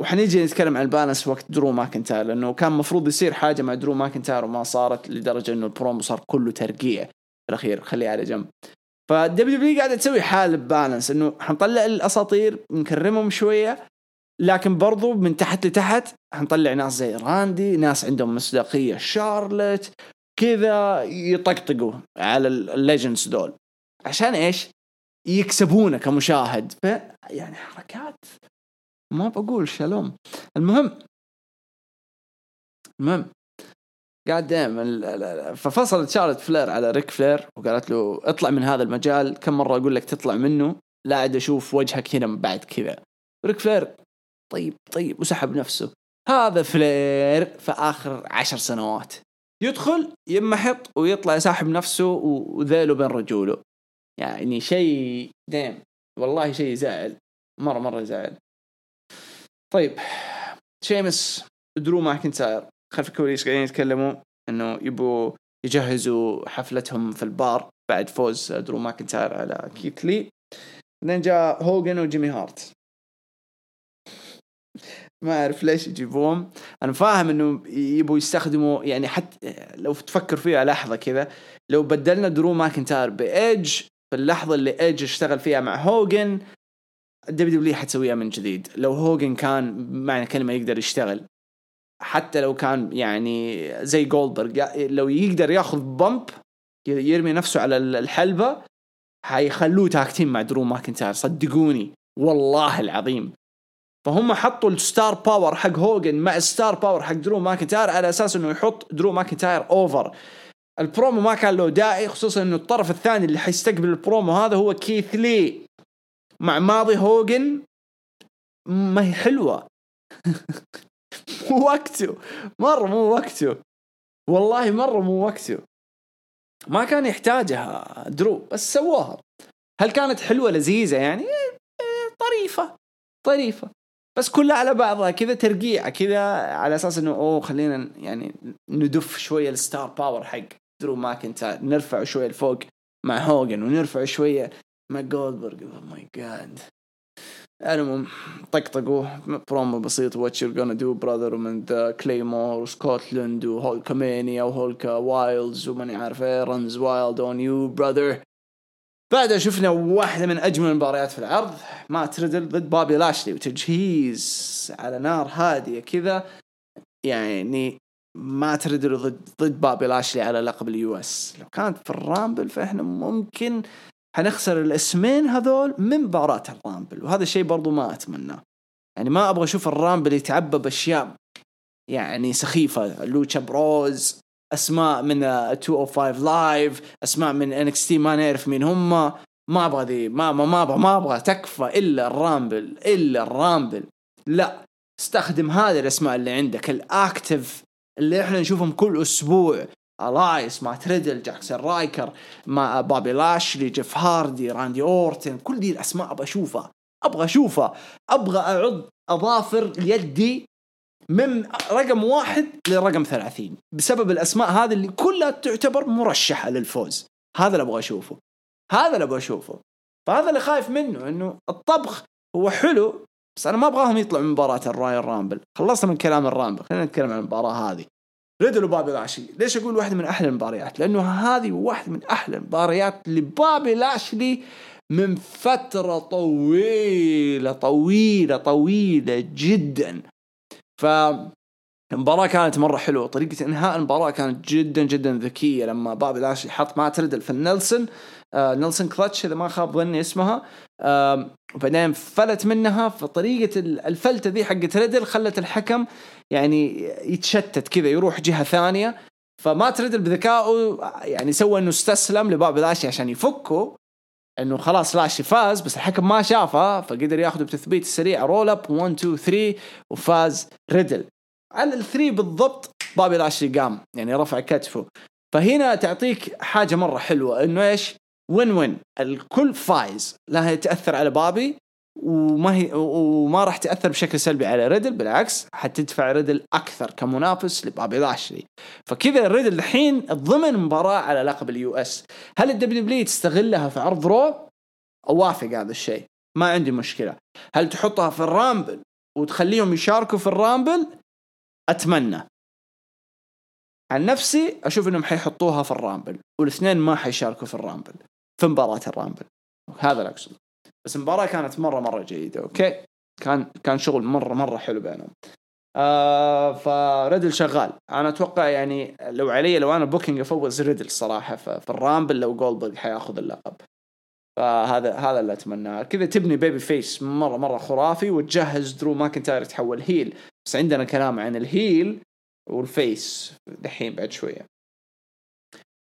وحنيجي نتكلم عن ال balance وقت درو ماكنتاير لأنه كان المفروض يصير حاجة مع درو ماكنتاير وما صارت لدرجة إنه البرومو صار كله ترقيع. الاخير خليه على جنب. فال WWE قاعدة تسوي حال balance إنه حنطلع الأساطير نكرمهم شوية لكن برضو من تحت لتحت حنطلع ناس زي راندي ناس عندهم مصداقية شارلت كذا يطقطقوا على ال legends دول. عشان إيش؟ يكسبونه كمشاهد. ف يعني حركات ما بقول شالوم المهم المهم قاعد دائما ففصلت شارلت فلير على ريك فلير وقالت له اطلع من هذا المجال. كم مرة أقول لك تطلع منه؟ لا عاد أشوف وجهك هنا من بعد كذا. ريك فلير طيب طيب وسحب نفسه. هذا فلير في آخر عشر سنوات. يدخل يمحط ويطلع يسحب نفسه وذيله بين رجوله. يعني شيء ديم والله شيء زعل مرة مرة زعل طيب شيمس درو ماكنتاير خلف الكواليس قاعدين يتكلموا إنه يبوا يجهزوا حفلتهم في البار بعد فوز درو ماكنتاير على كيت لي. بعدين جاء هوجن وجيمي هارت. ما أعرف ليش يجيبوهم. أنا فاهم إنه يبوا يستخدموا يعني حتى لو تفكر فيها لحظة كذا لو بدلنا درو ماكنتاير بإيدج في اللحظة اللي ايدج اشتغل فيها مع هوجن ال WW حتسويها من جديد. لو هوجن كان معنى كلمة يقدر يشتغل. حتى لو كان يعني زي جولدبرغ لو يقدر ياخذ bump يرمي نفسه على الحلبة حيخلوه tag team مع درو ماكنتاير. صدقوني والله العظيم. فهم حطوا ال star power حق هوجن مع ال star power حق درو ماكنتاير على أساس إنه يحط درو ماكنتاير over ال promo ما كان له داعي خصوصا إنه الطرف الثاني اللي حيستقبل البرومو هذا هو كيث لي. مع ماضي هوجن ما هي حلوة. مو وقته. مرة مو وقته. والله مرة مو وقته. ما كان يحتاجها درو بس سووها. هل كانت حلوة لذيذة يعني؟ إيه، طريفة طريفة. بس كلها على بعضها كذا ترقيعه كذا على أساس إنه أوه خلينا يعني ندف شوية ال star power حق درو ماكنتاير نرفع شوية لفوق مع هوجن ونرفع شوية مع جولدبرغ. oh my god المهم طقطقوا برومو بسيط whatcha gonna do brother when the Claymore و Scotland و Hulkamania و Hulka wilds وماني عارف إيه runs wild on you brother بعدها شفنا واحدة من أجمل المباريات في العرض مات ريدل ضد بابي لاشلي وتجهيز على نار هادية كذا. يعني مات ريدل ضد ضد بابي لاشلي على لقب ال US. لو كانت في ال Rumble فإحنا ممكن حنخسر الاسمين هذول من مباراة ال Rumble وهذا الشيء برضو ما اتمناه يعني ما أبغى أشوف ال Rumble يتعبى باشياء يعني سخيفة Lucha Bros أسماء من 205 Live أسماء من NXT ما نعرف مين هم. ما أبغى ذي ما ما ما أبغى ما أبغى تكفى إلا ال Rumble إلا ال Rumble. لا استخدم هذه الأسماء اللي عندك ال active اللي إحنا نشوفهم كل أسبوع. إلياس مات ريدل جاكسون رايكر مع بابي لاشلي جيف هاردي راندي اورتن كل دي الأسماء أبغى أشوفها. أبغى أشوفها. أبغى اعض أظافر يدي من رقم واحد لرقم ثلاثين. بسبب الأسماء هذه اللي كلها تعتبر مرشحة للفوز. هذا اللي أبغى أشوفه. هذا اللي أبغى أشوفه. فهذا اللي خايف منه إنه الطبخ هو حلو بس أنا ما أبغاهم يطلعوا من مباراة ال Royal Rumble خلصنا من كلام ال Rumble خلينا نتكلم عن المباراة هذه. ريدل وبابي لاشلي ليش أقول واحدة من أحلى المباريات؟ لأنه هذه واحدة من أحلى المباريات لبابي لاشلي من فترة طويلة طويلة طويلة جدا. ف المباراة كانت مرة حلوة. طريقة إنهاء المباراة كانت جدا جدا ذكية. لما بابي لاشلي حط مات ريدل في النيلسون آه Nelson clutch إذا ما خاب ظني اسمها آه وبعدين فلت منها. فطريقة ال- الفلتة ذي حقت ريدل خلت الحكم يعني يتشتت كذا يروح جهة ثانية. فمات ريدل بذكائه يعني سوى إنه استسلم لبابي لاشلي عشان يفكه إنه خلاص لاشلي فاز بس الحكم ما شافها فقدر ياخذه بتثبيت سريع. roll up 1 2 3 وفاز ريدل. على ال three بالضبط بابي لاشي قام يعني رفع كتفه. فهنا تعطيك حاجة مرة حلوة إنه إيش؟ win win؟ الكل فايز. لا هي تأثر على بابي وما هي وما راح تأثر بشكل سلبي على ريدل بالعكس حتدفع ريدل أكثر كمنافس لبابي لاشلي فكذا ريدل الحين ضمن مباراة على لقب ال US. هل ال WW تستغلها في عرض Raw؟ أوافق هذا الشيء. ما عندي مشكلة. هل تحطها في ال Rumble وتخليهم يشاركوا في ال Rumble؟ أتمنى. عن نفسي أشوف إنهم حيحطوها في ال Rumble والاثنين ما حيشاركوا في ال Rumble في مباراة ال Rumble. هذا اللي أقصده. بس المباراة كانت مرة مرة جيدة أوكي؟ كان كان شغل مرة مرة حلو بينهم. آه فريدل شغال. أنا أتوقع يعني لو علي لو أنا booking أفوز ريدل صراحة ف- في ال Rumble لو جولدبرغ حياخذ اللقب. فهذا هذا اللي أتمناه. كذا تبني babyface مره مرة خرافي وتجهز درو ماكنتاير يتحول heel بس عندنا كلام عن ال heel وال face دحين بعد شوية.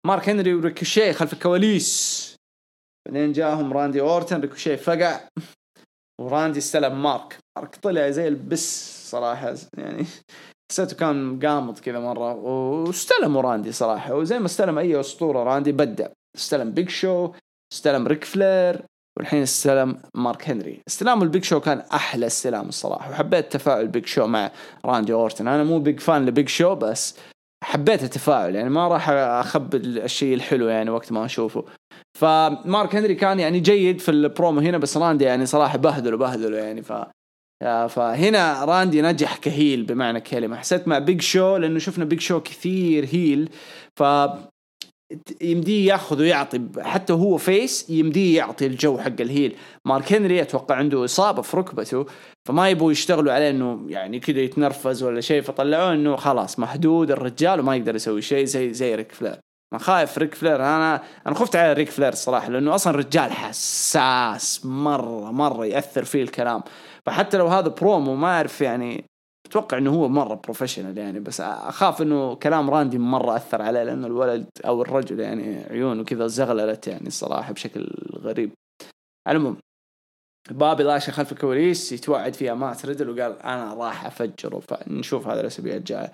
مارك هنري وريكوشي خلف الكواليس. بعدين جاهم راندي أورتن ريكوشي فقع. وراندي استلم مارك. مارك طلع زي البس صراحة يعني حسيته كان قامض كذا مرة. واستلمه راندي صراحة. وزي ما استلم أي أسطورة راندي بدأ. استلم بيج شو استلم ريك فلير والحين استلم مارك هنري. استلام البيج شو كان أحلى استلام الصراحة وحبيت تفاعل بيج شو مع راندي أورتن. أنا مو big fan لبيج شو بس حبيت التفاعل يعني ما راح أخبي الشيء الحلو يعني وقت ما أشوفه. فمارك هنري كان يعني جيد في البرومو هنا بس راندي يعني صراحة بهدله بهدله يعني. ف فهنا راندي نجح ك heel بمعنى كلمة. حسيت مع بيج شو لأنه شفنا بيج شو كثير heel. ف يمديه ياخذ ويعطي حتى هو face يمديه يعطي الجو حق ال heel. مارك هنري أتوقع عنده إصابة في ركبته فما يبغوا يشتغلوا عليه إنه يعني كذا يتنرفز ولا شيء فطلعوه إنه خلاص محدود الرجال وما يقدر يسوي شيء زي زي ريك فلير. ما خايف ريك فلير أنا أنا خفت على ريك فلير الصراحه لأنه أصلا رجال حساس مرة مرة يأثر فيه الكلام. فحتى لو هذا برومو ما أعرف يعني أتوقع إنه هو مرة professional يعني بس أخاف إنه كلام راندي مرة أثر عليه لأنه الولد أو الرجل يعني عيونه كذا زغللت يعني الصراحة بشكل غريب. العموم بابي لاشلي خلف الكواليس يتوعد فيها مات ريدل وقال أنا راح أفجره فنشوف هذا الاسابيع الجايه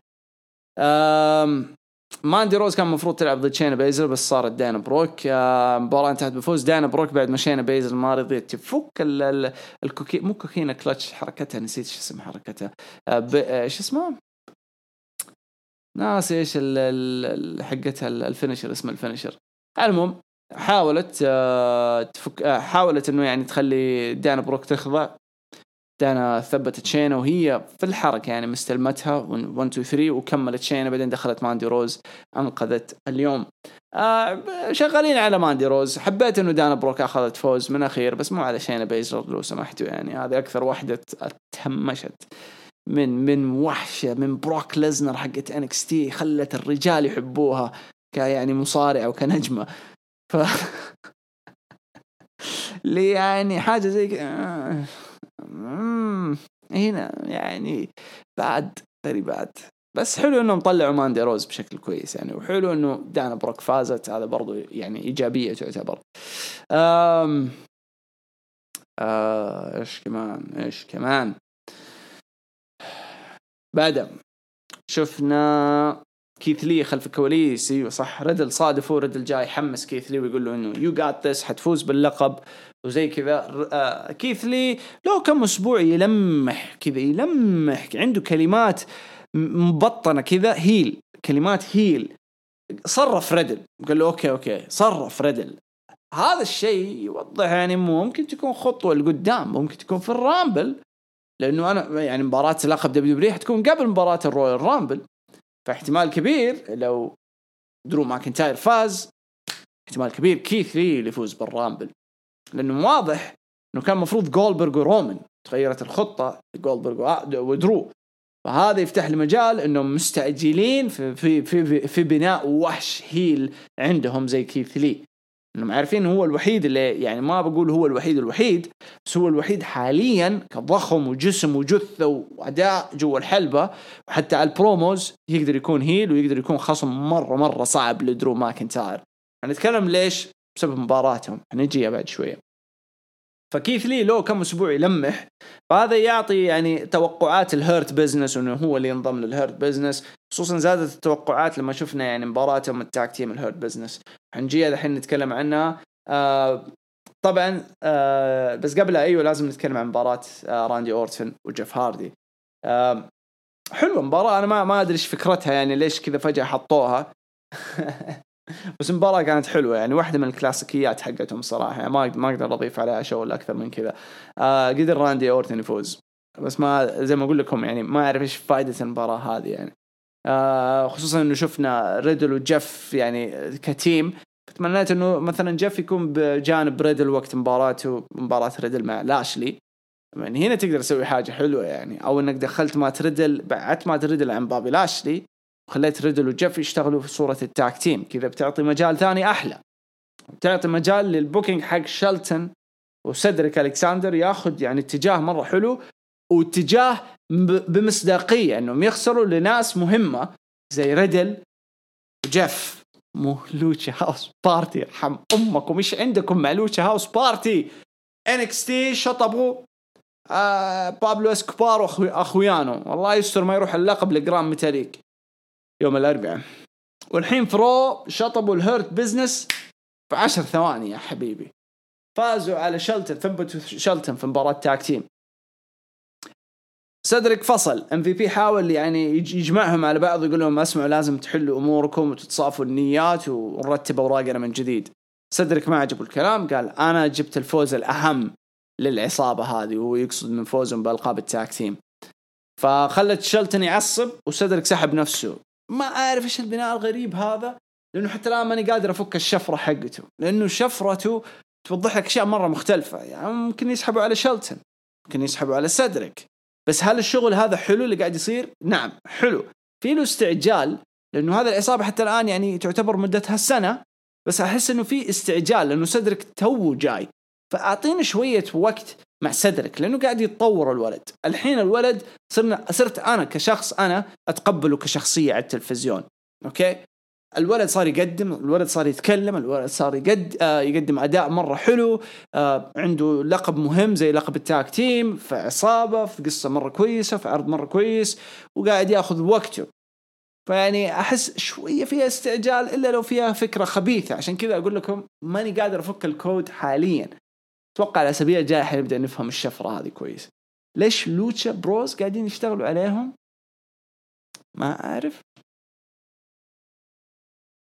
ماندي روز كان المفروض تلعب ضد شينا بيزلر بس صارت دانا بروك. المباراة انتهت بفوز. دانا بروك بعد ما شينا بيزلر ما رضيت تفك ال- ال- ال Coqui مو Coquina Clutch حركتها نسيت شو اسم حركتها. ب- أه، شو اسمه؟ ناسي إيش حقتها ال- ال finisher اسم ال finisher المهم حاولت آه، تفك آه، حاولت إنه يعني تخلي دانا بروك تخضع. دانا ثبتت شينا وهي في الحركة يعني مستلمتها 1 2 3 وكملت شينا بعدين دخلت ماندي روز أنقذت اليوم. آه شغالين على ماندي روز. حبيت إنه دانا بروك أخذت فوز من أخير بس مو على شينا بيزلر لو سمحتوا يعني هذه أكثر واحدة تهمشت. من من وحشة من بروك ليسنر حقت NXT خلت الرجال يحبوها ك يعني مصارعة وكنجمة. ف لي يعني حاجة زي كذا آه. هنا يعني بعد very bad بس حلو إنهم طلعوا ماندي روز بشكل كويس يعني وحلو إنه دانا بروك فازت. هذا برضو يعني إيجابية تعتبر. أم. آه إيش كمان؟ إيش كمان؟ بعدها شفنا كيث لي خلف الكواليس. أيوه صح. ريدل صادفه. ريدل جاي يحمس كيث لي ويقول له إنه you got this حتفوز باللقب. وزي كذا. آه كيث لي له كم أسبوع يلمح كذا يلمح عنده كلمات مبطنة كذا heel كلمات heel. صرف ريدل. قال له okay okay صرف ريدل. هذا الشيء يوضح يعني ممكن تكون خطوة لقدام ممكن تكون في ال Rumble. لأنه أنا يعني مباراة لقب دبليو دبليو حتكون قبل مباراة ال Royal Rumble. فاحتمال كبير لو درو ماكنتاير فاز احتمال كبير كيث لي اللي يفوز بال Rumble. لأنه واضح إنه كان المفروض جولبرغ ورومان تغيرت الخطة جولبرغ ودرو. فهذا يفتح لي مجال إنهم مستعجلين في في في في بناء وحش heel عندهم زي كيث لي. إنهم عارفين هو الوحيد اللي يعني ما بقول هو الوحيد الوحيد بس هو الوحيد حاليا كضخم وجسم وجثة وأداء جوا الحلبة. وحتى على ال promos يقدر يكون heel ويقدر يكون خصم مره مرة صعب لدرو ماكنتاير. نتكلم ليش بسبب مباراتهم. حنجيها بعد شوية. فكيث لي له كم أسبوع يلمح فهذا يعطي يعني توقعات ال Hurt Business إنه هو اللي ينضم لل Hurt Business خصوصا زادت التوقعات لما شفنا يعني مباراتهم ال tag team ال Hurt Business. حنجيها الحين نتكلم عنها آه طبعا آه بس قبلها أيوه لازم نتكلم عن مباراة آه راندي أورتن وجيف هاردي. آه حلوة مباراة أنا ما ما أدري إيش فكرتها يعني ليش كذا فجأة حطوها. بس المباراة كانت حلوة يعني واحدة من الكلاسيكيات حقتهم صراحة يعني ما ما أقدر أضيف عليها شيء ولا أكثر من كذا. آه قدر راندي أورتن يفوز. بس ما زي ما أقول لكم يعني ما أعرف إيش فائدة المباراة هذه يعني. آه خصوصا إنه شفنا ريدل وجيف يعني ك team. تمنيت إنه مثلا جيف يكون بجانب ريدل وقت مباراته مباراة ريدل مع لاشلي. يعني هنا تقدر تسوي حاجة حلوة يعني. أو إنك دخلت مات ريدل بعدت مات ريدل عن بابي لاشلي. خليت ريدل وجيف يشتغلوا في صورة ال tag team كذا بتعطي مجال ثاني أحلى. بتعطي مجال لل booking حق شلتن وسيدريك ألكساندر ياخذ يعني اتجاه مرة حلو واتجاه بمصداقية إنهم يخسروا لناس مهمة زي ريدل وجيف. مو Lucha House Party يرحم أمكم إيش عندكم مع Lucha House Party؟ NXT شطبوا آه بابلو إسكوبار واخويانه والله يستر ما يروح اللقب لجران ميتاليك. يوم الأربعاء. والحين ف Raw شطبوا ال Hurt Business في عشر ثواني يا حبيبي. فازوا على شلتن ثبتوا شلتن في مباراة tag team سدريك فصل. MVP حاول يعني يجمعهم على بعض يقول لهم أسمعوا لازم تحلوا أموركم وتتصافوا النيات ونرتب أوراقنا من جديد. سدريك ما عجبه الكلام قال أنا جبت الفوز الأهم للعصابة هذه وهو يقصد من فوزهم بألقاب ال tag team فخلت شلتن يعصب وسدريك سحب نفسه. ما أعرف إيش البناء الغريب هذا لأنه حتى الآن ماني قادر أفك الشفرة حقته. لأنه شفرته توضح لك أشياء مرة مختلفة يعني ممكن يسحبوا على شلتن ممكن يسحبوا على سدريك. بس هل الشغل هذا حلو اللي قاعد يصير؟ نعم حلو. في له استعجال لأنه هذه العصابة حتى الآن يعني تعتبر مدتها سنة بس أحس إنه في استعجال لأنه سدرك تو جاي. فاعطينا شوية وقت مع سدرك لأنه قاعد يتطور الولد. الحين الولد صرنا صرت أنا كشخص أنا أتقبله كشخصية على التلفزيون. أوكي؟ الولد صار يقدم الولد صار يتكلم الولد صار يقد آه يقدم أداء مرة حلو آه عنده لقب مهم زي لقب التاك تيم في عصابة في قصة مرة كويسة في عرض مرة كويس وقاعد يأخذ وقته. فيعني أحس شوية فيها استعجال إلا لو فيها فكرة خبيثة. عشان كذا أقول لكم ماني قادر أفك الكود حاليا. أتوقع الاسابيع الجايه حنبدا نفهم الشفرة هذه كويس. ليش لوتشا بروز قاعدين يشتغلوا عليهم؟ ما أعرف.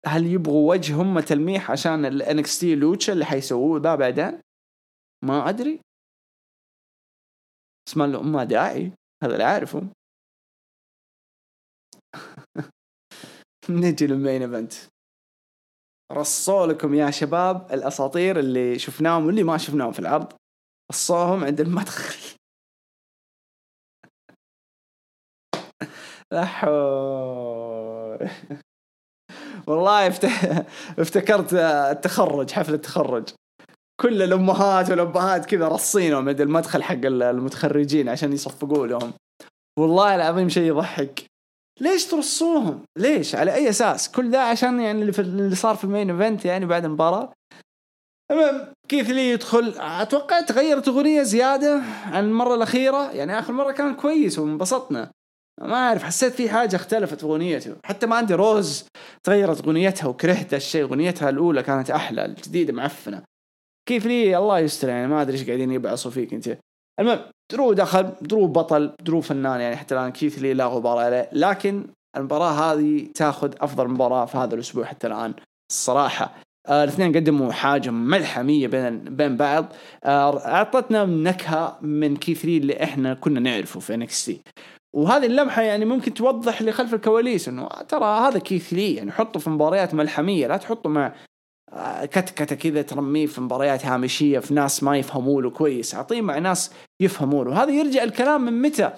هل يبغوا وجه هم تلميح عشان ال NXT لوتشا اللي حيسووه ذا بعدين؟ ما أدري. بس ما لهم ما داعي. هذا اللي عارفه نجي لل main event رصوا لكم يا شباب الأساطير اللي شفناهم واللي ما شفناهم في العرض. رصوهم عند المدخل. لا حول والله افتكرت التخرج حفل التخرج. كل الأمهات والأبهات كذا رصينهم عند المدخل حق المتخرجين عشان يصفقوا لهم. والله العظيم شيء يضحك. ليش ترصوهم؟ ليش؟ على أي أساس؟ كل ذا عشان يعني اللي, في اللي صار في ال main event يعني بعد المباراة. المهم كيث لي يدخل. أتوقع تغيرت أغنية زيادة عن المرة الأخيرة. يعني آخر مرة كان كويس وانبسطنا. ما أعرف حسيت في حاجة اختلفت في أغنيته. حتى ما عندي روز تغيرت أغنيتها وكرهت الشيء أغنيتها الأولى كانت أحلى الجديدة معفنة. كيث لي الله يستر يعني ما أدري إيش قاعدين يبعصوا فيك أنت. المهم درو دخل درو بطل درو فنان يعني حتى الآن كيث لي لا غبار عليه. لكن المباراة هذه تاخذ أفضل مباراة في هذا الأسبوع حتى الآن الصراحة. آه الاثنين قدموا حاجة ملحمية بين بين بعض. آه أعطتنا نكهة من كيث لي اللي إحنا كنا نعرفه في NXT. وهذه اللمحة يعني ممكن توضح اللي خلف الكواليس إنه ترى هذا كيث لي يعني حطه في مباريات ملحمية لا تحطه مع كتكتة كذا ترميه في مباريات هامشية في ناس ما يفهموا له كويس أعطيه مع ناس يفهموا له هذا يرجع الكلام من متى؟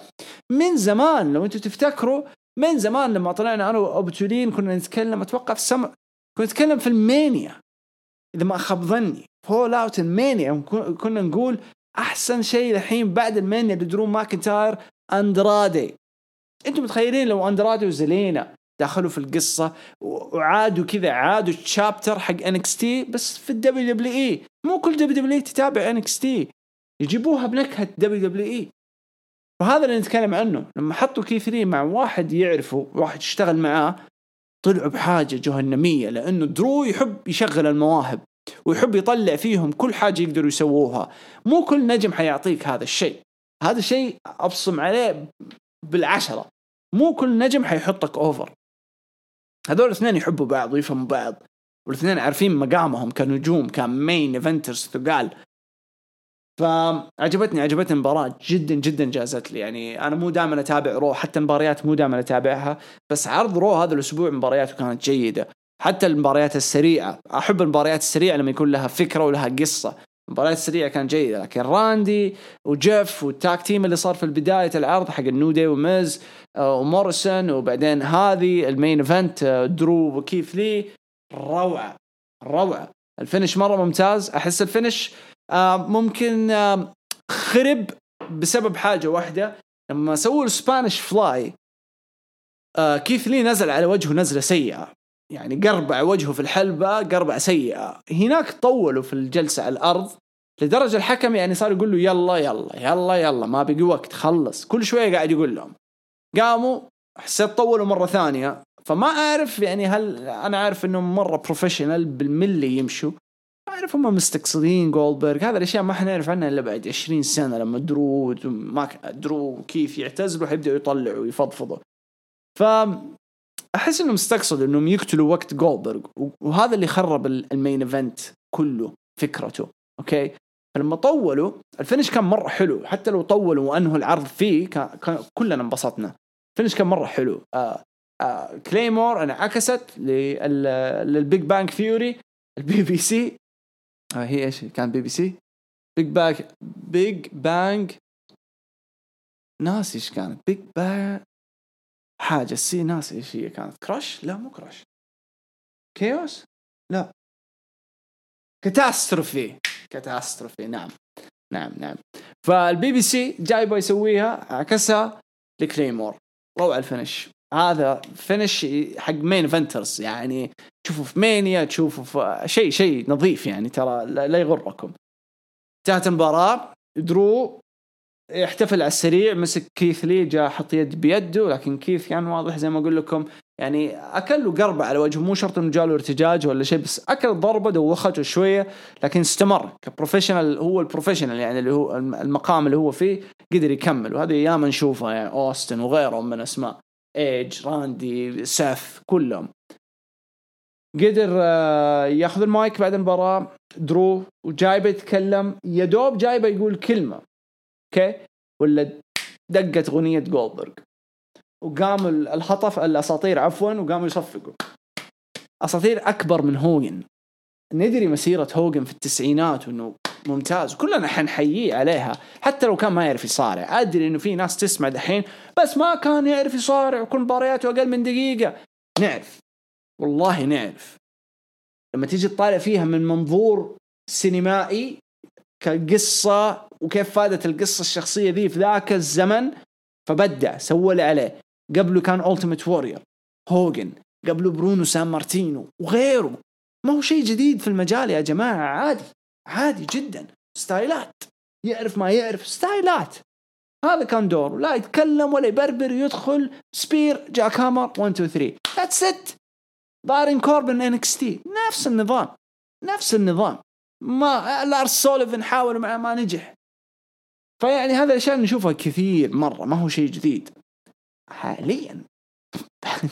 من زمان لو أنتم تفتكروا من زمان لما طلعنا أنا وأبو تولين كنا نتكلم أتوقع في السمر كنا نتكلم في المانيا. إذا ما خاب ظني fallout المانيا. كنا نقول أحسن شيء الحين بعد المانيا لدرو ماكنتاير أندرادي. أنتم متخيلين لو أندرادي وزيلينا دخلوا في القصة وعادوا كذا عادوا chapter حق انكس تي بس في الدبليو دبليو اي مو كل دبليو دبليو تتابع انكس تي يجيبوها بنكهة WWE وهذا اللي نتكلم عنه. لما حطوا كيث لي مع واحد يعرفه واحد يشتغل معاه طلعوا بحاجة جهنمية لأنه درو يحب يشغل المواهب ويحب يطلع فيهم كل حاجة يقدروا يسووها. مو كل نجم حيعطيك هذا الشيء. هذا الشيء أبصم عليه بالعشرة. مو كل نجم حيحطك over هذول الاثنين يحبوا بعض ويفهموا بعض والاثنين عارفين مقامهم كنجوم ك main eventers ثقال. فعجبتني عجبتني المباراة جدا جدا جازت لي. يعني أنا مو دائما أتابع رو حتى المباريات مو دائما أتابعها بس عرض رو هذا الأسبوع مبارياته كانت جيدة. حتى المباريات السريعة أحب المباريات السريعة لما يكون لها فكرة ولها قصة. المباريات السريعة كانت جيدة لكن راندي وجيف وال tag team اللي صار في بداية العرض حق ال New Day وميز آه، وموريسون وبعدين هذه ال main event آه، درو وكيث لي. روعة روعة. ال finish مرة ممتاز. أحس ال finish آه، ممكن خرب بسبب حاجة واحدة. لما سووا ال Spanish Fly كيث لي نزل على وجهه نزلة سيئة. يعني قربع وجهه في الحلبة قربع سيئة. هناك طولوا في الجلسة على الأرض لدرجة الحكم يعني صار يقول له يلا يلا يلا يلا ما بقي وقت خلص. كل شوية قاعد يقول لهم. قاموا حسيت طولوا مرة ثانية فما أعرف يعني هل أنا عارف إنهم مرة professional بالملي يمشوا. أعرف هم مستقصدين جولدبرغ هذا الأشياء ما حنعرف عنها إلا بعد 20 سنة لما درو ما درو كيث يعتزلوا حيبدأوا يطلعوا ويفضفضوا. ف أحس إنهم استقصدوا إنهم يقتلوا وقت جولدبرغ وهذا اللي خرب ال main event كله فكرته أوكي؟ فلما طولوا ال finish كان مرة حلو حتى لو طولوا وأنهوا العرض فيه كان, كلنا انبسطنا. ال finish كان مرة حلو. آه آه Claymore انعكست لل Big Bang فيوري البي بي سي آه هي إيش؟ كان BBC Big Bang Big Bang ناسي إيش كانت. Big Bang حاجة. سي ناس إيش هي كانت؟ crash لا مو crash chaos لا. catastrophe catastrophe نعم. نعم نعم. فالبي بي سي جايبه يسويها عكسها ل Claymore. روعة ال finish. هذا finish حق main eventers يعني تشوفوا في مانيا تشوفوا في شيء شيء نظيف يعني ترى لا يغركم. انتهت المباراة درو يحتفل على السريع. مسك كيث لي جاء حط يد بيده لكن كيث كان واضح زي ما أقول لكم يعني أكل له ضربه على وجهه. مو شرط إنه جاله ارتجاج ولا شيء بس أكل ضربه دوخته شوية لكن استمر. ك professional هو ال professional يعني اللي هو المقام اللي هو فيه قدر يكمل. وهذه أيام نشوفها يعني أوستن وغيرهم من أسماء. إيج راندي سيث كلهم. قدر آه، ياخذ المايك بعد المباراة. درو وجا يبي يتكلم. يا دوب جا يبي يقول كلمة. okay؟ ولا دقت أغنية جولدبرغ وقام الهتف الأساطير عفوا وقاموا يصفقوا. أساطير أكبر من هوجن. ندري مسيرة هوجن في التسعينات وإنه ممتاز. وكلنا حنحييه عليها حتى لو كان ما يعرف يصارع. أدري إنه في ناس تسمع دحين بس ما كان يعرف يصارع وكل مبارياته أقل من دقيقة. نعرف. والله نعرف. لما تيجي تطالع فيها من منظور سينمائي كقصة وكيف فادت القصة الشخصية ذي في ذاك الزمن فبدع وسوى اللي عليه. قبله كان أولتيميت وورير هوجن قبله برونو سان مارتينو وغيره ما هو شيء جديد في المجال يا جماعة عادي عادي جدا. ستايلات يعرف ما يعرف ستايلات. هذا كان دوره لا يتكلم ولا يبربر يدخل spear jackhammer 1 2 3 that's it بارين كوربن NXT نفس النظام نفس النظام. ما لارس سوليفان حاول ما نجح. فيعني هذا الأشياء نشوفها كثير مرة ما هو شيء جديد. حاليا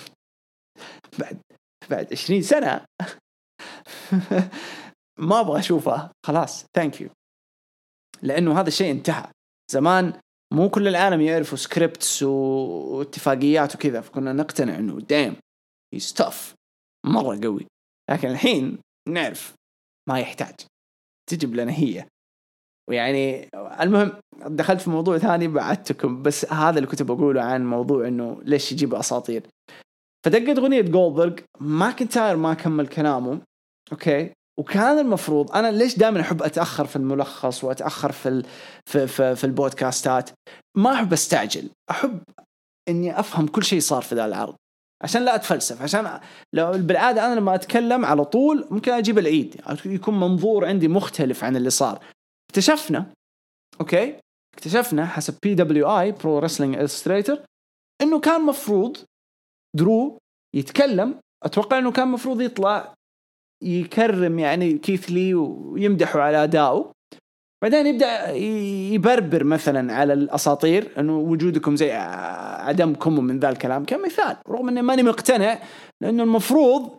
بعد بعد 20 سنة ما أبغى اشوفها خلاص thank you لأنه هذا الشيء انتهى. زمان مو كل العالم يعرفوا scripts واتفاقيات وكذا فكنا نقتنع إنه دايم tough مرة قوي. لكن الحين نعرف ما يحتاج. تجيب لنا هي. ويعني المهم دخلت في موضوع ثاني بعدتكم بس هذا اللي كنت بقوله عن موضوع إنه ليش يجيب أساطير. فدقت أغنية جولدبرغ ماكنتاير ما كمل كلامه okay؟ وكان المفروض أنا ليش دائما أحب أتأخر في الملخص وأتأخر في ال... في, في, في البودكاستات؟ ما أحب أستعجل أحب إني أفهم كل شيء صار في ذا العرض عشان لا أتفلسف عشان لو بالعادة أنا لما أتكلم على طول ممكن أجيب العيد يكون منظور عندي مختلف عن اللي صار. اكتشفنا okay؟ اكتشفنا حسب PWI Pro Wrestling Illustrated إنه كان مفروض درو يتكلم. أتوقع إنه كان مفروض يطلع يكرم يعني كيث لي ويمدحه على أدائه. بعدين يبدأ يبربر مثلا على الأساطير إنه وجودكم زي عدمكم ومن ذا الكلام. كمثال رغم إني ماني مقتنع لأنه المفروض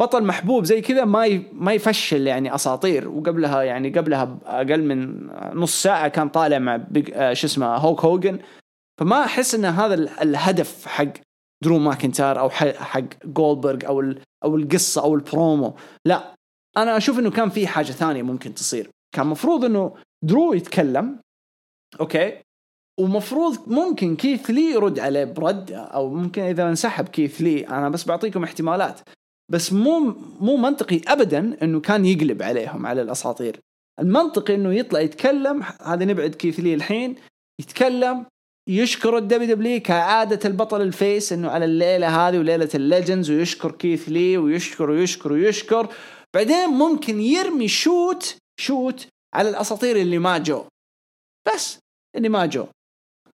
بطل محبوب زي كذا ما ما يفشل يعني أساطير. وقبلها يعني قبلها باقل من نص ساعة كان طالع مع آه، شو اسمه هولك هوجن. فما أحس إن هذا الهدف حق درو ماكنتاير أو حق جولدبرغ أو أو القصة أو البرومو. لا أنا أشوف إنه كان في حاجة ثانية ممكن تصير. كان مفروض إنه درو يتكلم okay؟ ومفروض ممكن كيث لي يرد عليه برد أو ممكن إذا انسحب كيث لي. أنا بس بعطيكم احتمالات. بس مو مو منطقي ابدا إنه كان يقلب عليهم على الأساطير. المنطقي إنه يطلع يتكلم هذا من بعد كيث لي الحين يتكلم يشكر الدبليو دبليو كعادة البطل ال face إنه على الليلة هذه وليلة ال legends ويشكر كيث لي ويشكر ويشكر ويشكر. بعدين ممكن يرمي shoot shoot على الأساطير اللي ما جو. بس اللي ما جو.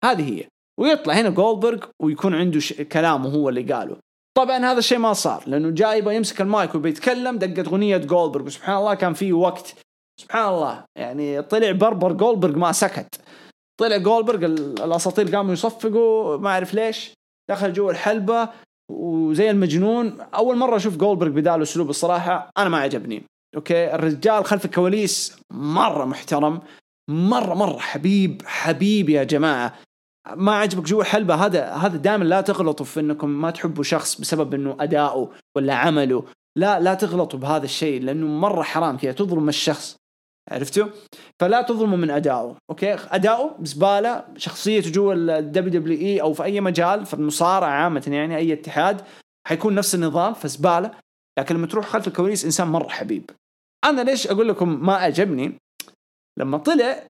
هذه هي. ويطلع هنا جولدبرغ ويكون عنده ش... كلامه هو اللي قاله. طبعا هذا الشيء ما صار لأنه جاي يبغى يمسك المايك وبيتكلم دقت أغنية جولدبرغ وسبحان الله كان في وقت سبحان الله يعني طلع بربر جولدبرغ ما سكت. طلع جولدبرغ الأساطير قاموا يصفقوا ما أعرف ليش دخل جوا الحلبة وزي المجنون أول مرة أشوف جولدبرغ بدال أسلوب الصراحة أنا ما عجبني. okay؟ الرجال خلف الكواليس مرة محترم مرة مرة حبيب حبيب يا جماعة. ما عجبك جوا الحلبة هذا هذا دائما لا تغلطوا في إنكم ما تحبوا شخص بسبب إنه أداؤه ولا عمله لا لا تغلطوا بهذا الشيء لأنه مرة حرام كذا تظلم الشخص عرفتوا؟ فلا تظلموا من أداؤه، okay؟ أداؤه زباله، شخصيته جوا الدبليو دبليو إي أو في أي مجال في المصارعة عامة يعني أي اتحاد حيكون نفس النظام فزبالة، لكن لما تروح خلف الكواليس إنسان مرة حبيب. أنا ليش أقول لكم ما عجبني؟ لما طلع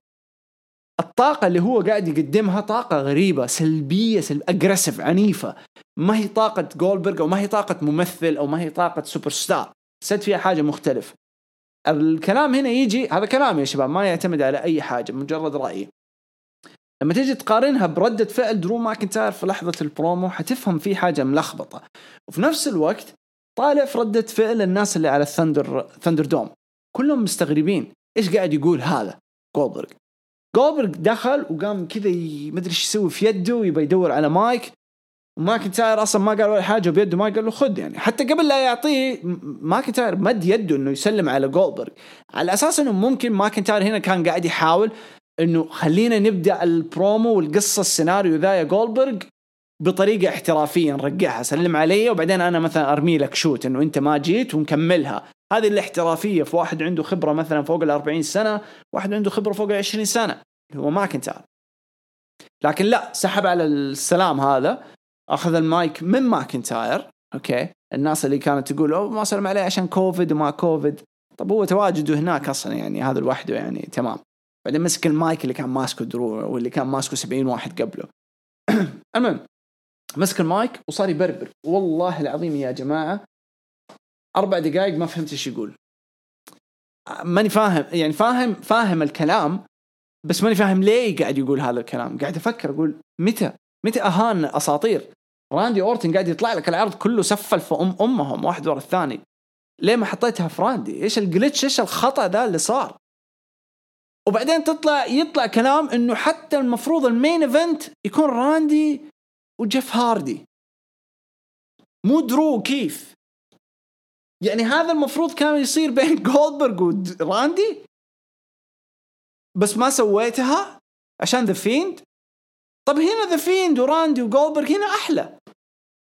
الطاقة اللي هو قاعد يقدمها طاقة غريبة سلبية سلب aggressive عنيفة. ما هي طاقة جولدبرغ أو ما هي طاقة ممثل أو ما هي طاقة سوبر ستار سد فيها حاجة مختلف. الكلام هنا يجي هذا كلام يا شباب ما يعتمد على أي حاجة مجرد رأيي لما تيجي تقارنها بردة فعل درو ماكنتاير في لحظة البرومو حتفهم في حاجة ملخبطة. وفي نفس الوقت طالع في ردة فعل الناس اللي على ال Thunder ThunderDome كلهم مستغربين. إيش قاعد يقول هذا جولدبرغ جولدبرغ دخل وقام كذا مدري إيش يسوي في يده ويبغى يدور على مايك. وماكنتاير أصلا ما قال ولا حاجة بيده ما قال له خذ يعني. حتى قبل لا يعطيه ماكنتاير مد يده إنه يسلم على جولدبرغ على أساس إنه ممكن ماكنتاير هنا كان قاعد يحاول إنه خلينا نبدأ البرومو والقصة السيناريو ذا يا جولدبرغ بطريقة احترافية نرقعها. سلم علي وبعدين أنا مثلا أرمي لك shoot إنه أنت ما جيت ونكملها. هذه الاحترافية في واحد عنده خبرة مثلا فوق ال 40 سنة واحد عنده خبرة فوق ال 20 سنه اللي هو ماكنتاير لكن لا سحب على السلام هذا أخذ المايك من ماكنتاير okay. الناس اللي كانت تقول أوه ما سلم عليه عشان كوفيد وما كوفيد. طب هو تواجده هناك أصلا يعني هذا لوحده يعني تمام. بعدين مسك المايك اللي كان ماسكه درو واللي كان ماسكه 70 واحد قبله. المهم مسك المايك وصار يبربر. والله العظيم يا جماعة أربع دقائق ما فهمت إيش يقول. ماني فاهم يعني فاهم فاهم الكلام بس ماني فاهم ليه قاعد يقول هذا الكلام. قاعد أفكر أقول متى؟ متى أهان أساطير؟ راندي أورتن قاعد يطلع لك العرض كله سفل في أم أمهم واحد ورا الثاني. ليه ما حطيتها في راندي؟ إيش ال glitch إيش الخطأ ذا اللي صار؟ وبعدين تطلع يطلع كلام إنه حتى المفروض ال main event يكون راندي وجيف هاردي. مو درو كيف؟ يعني هذا المفروض كان يصير بين جولدبرغ وراندي بس ما سويتها عشان The Fiend طب هنا The Fiend وراندي وجولدبرغ هنا أحلى.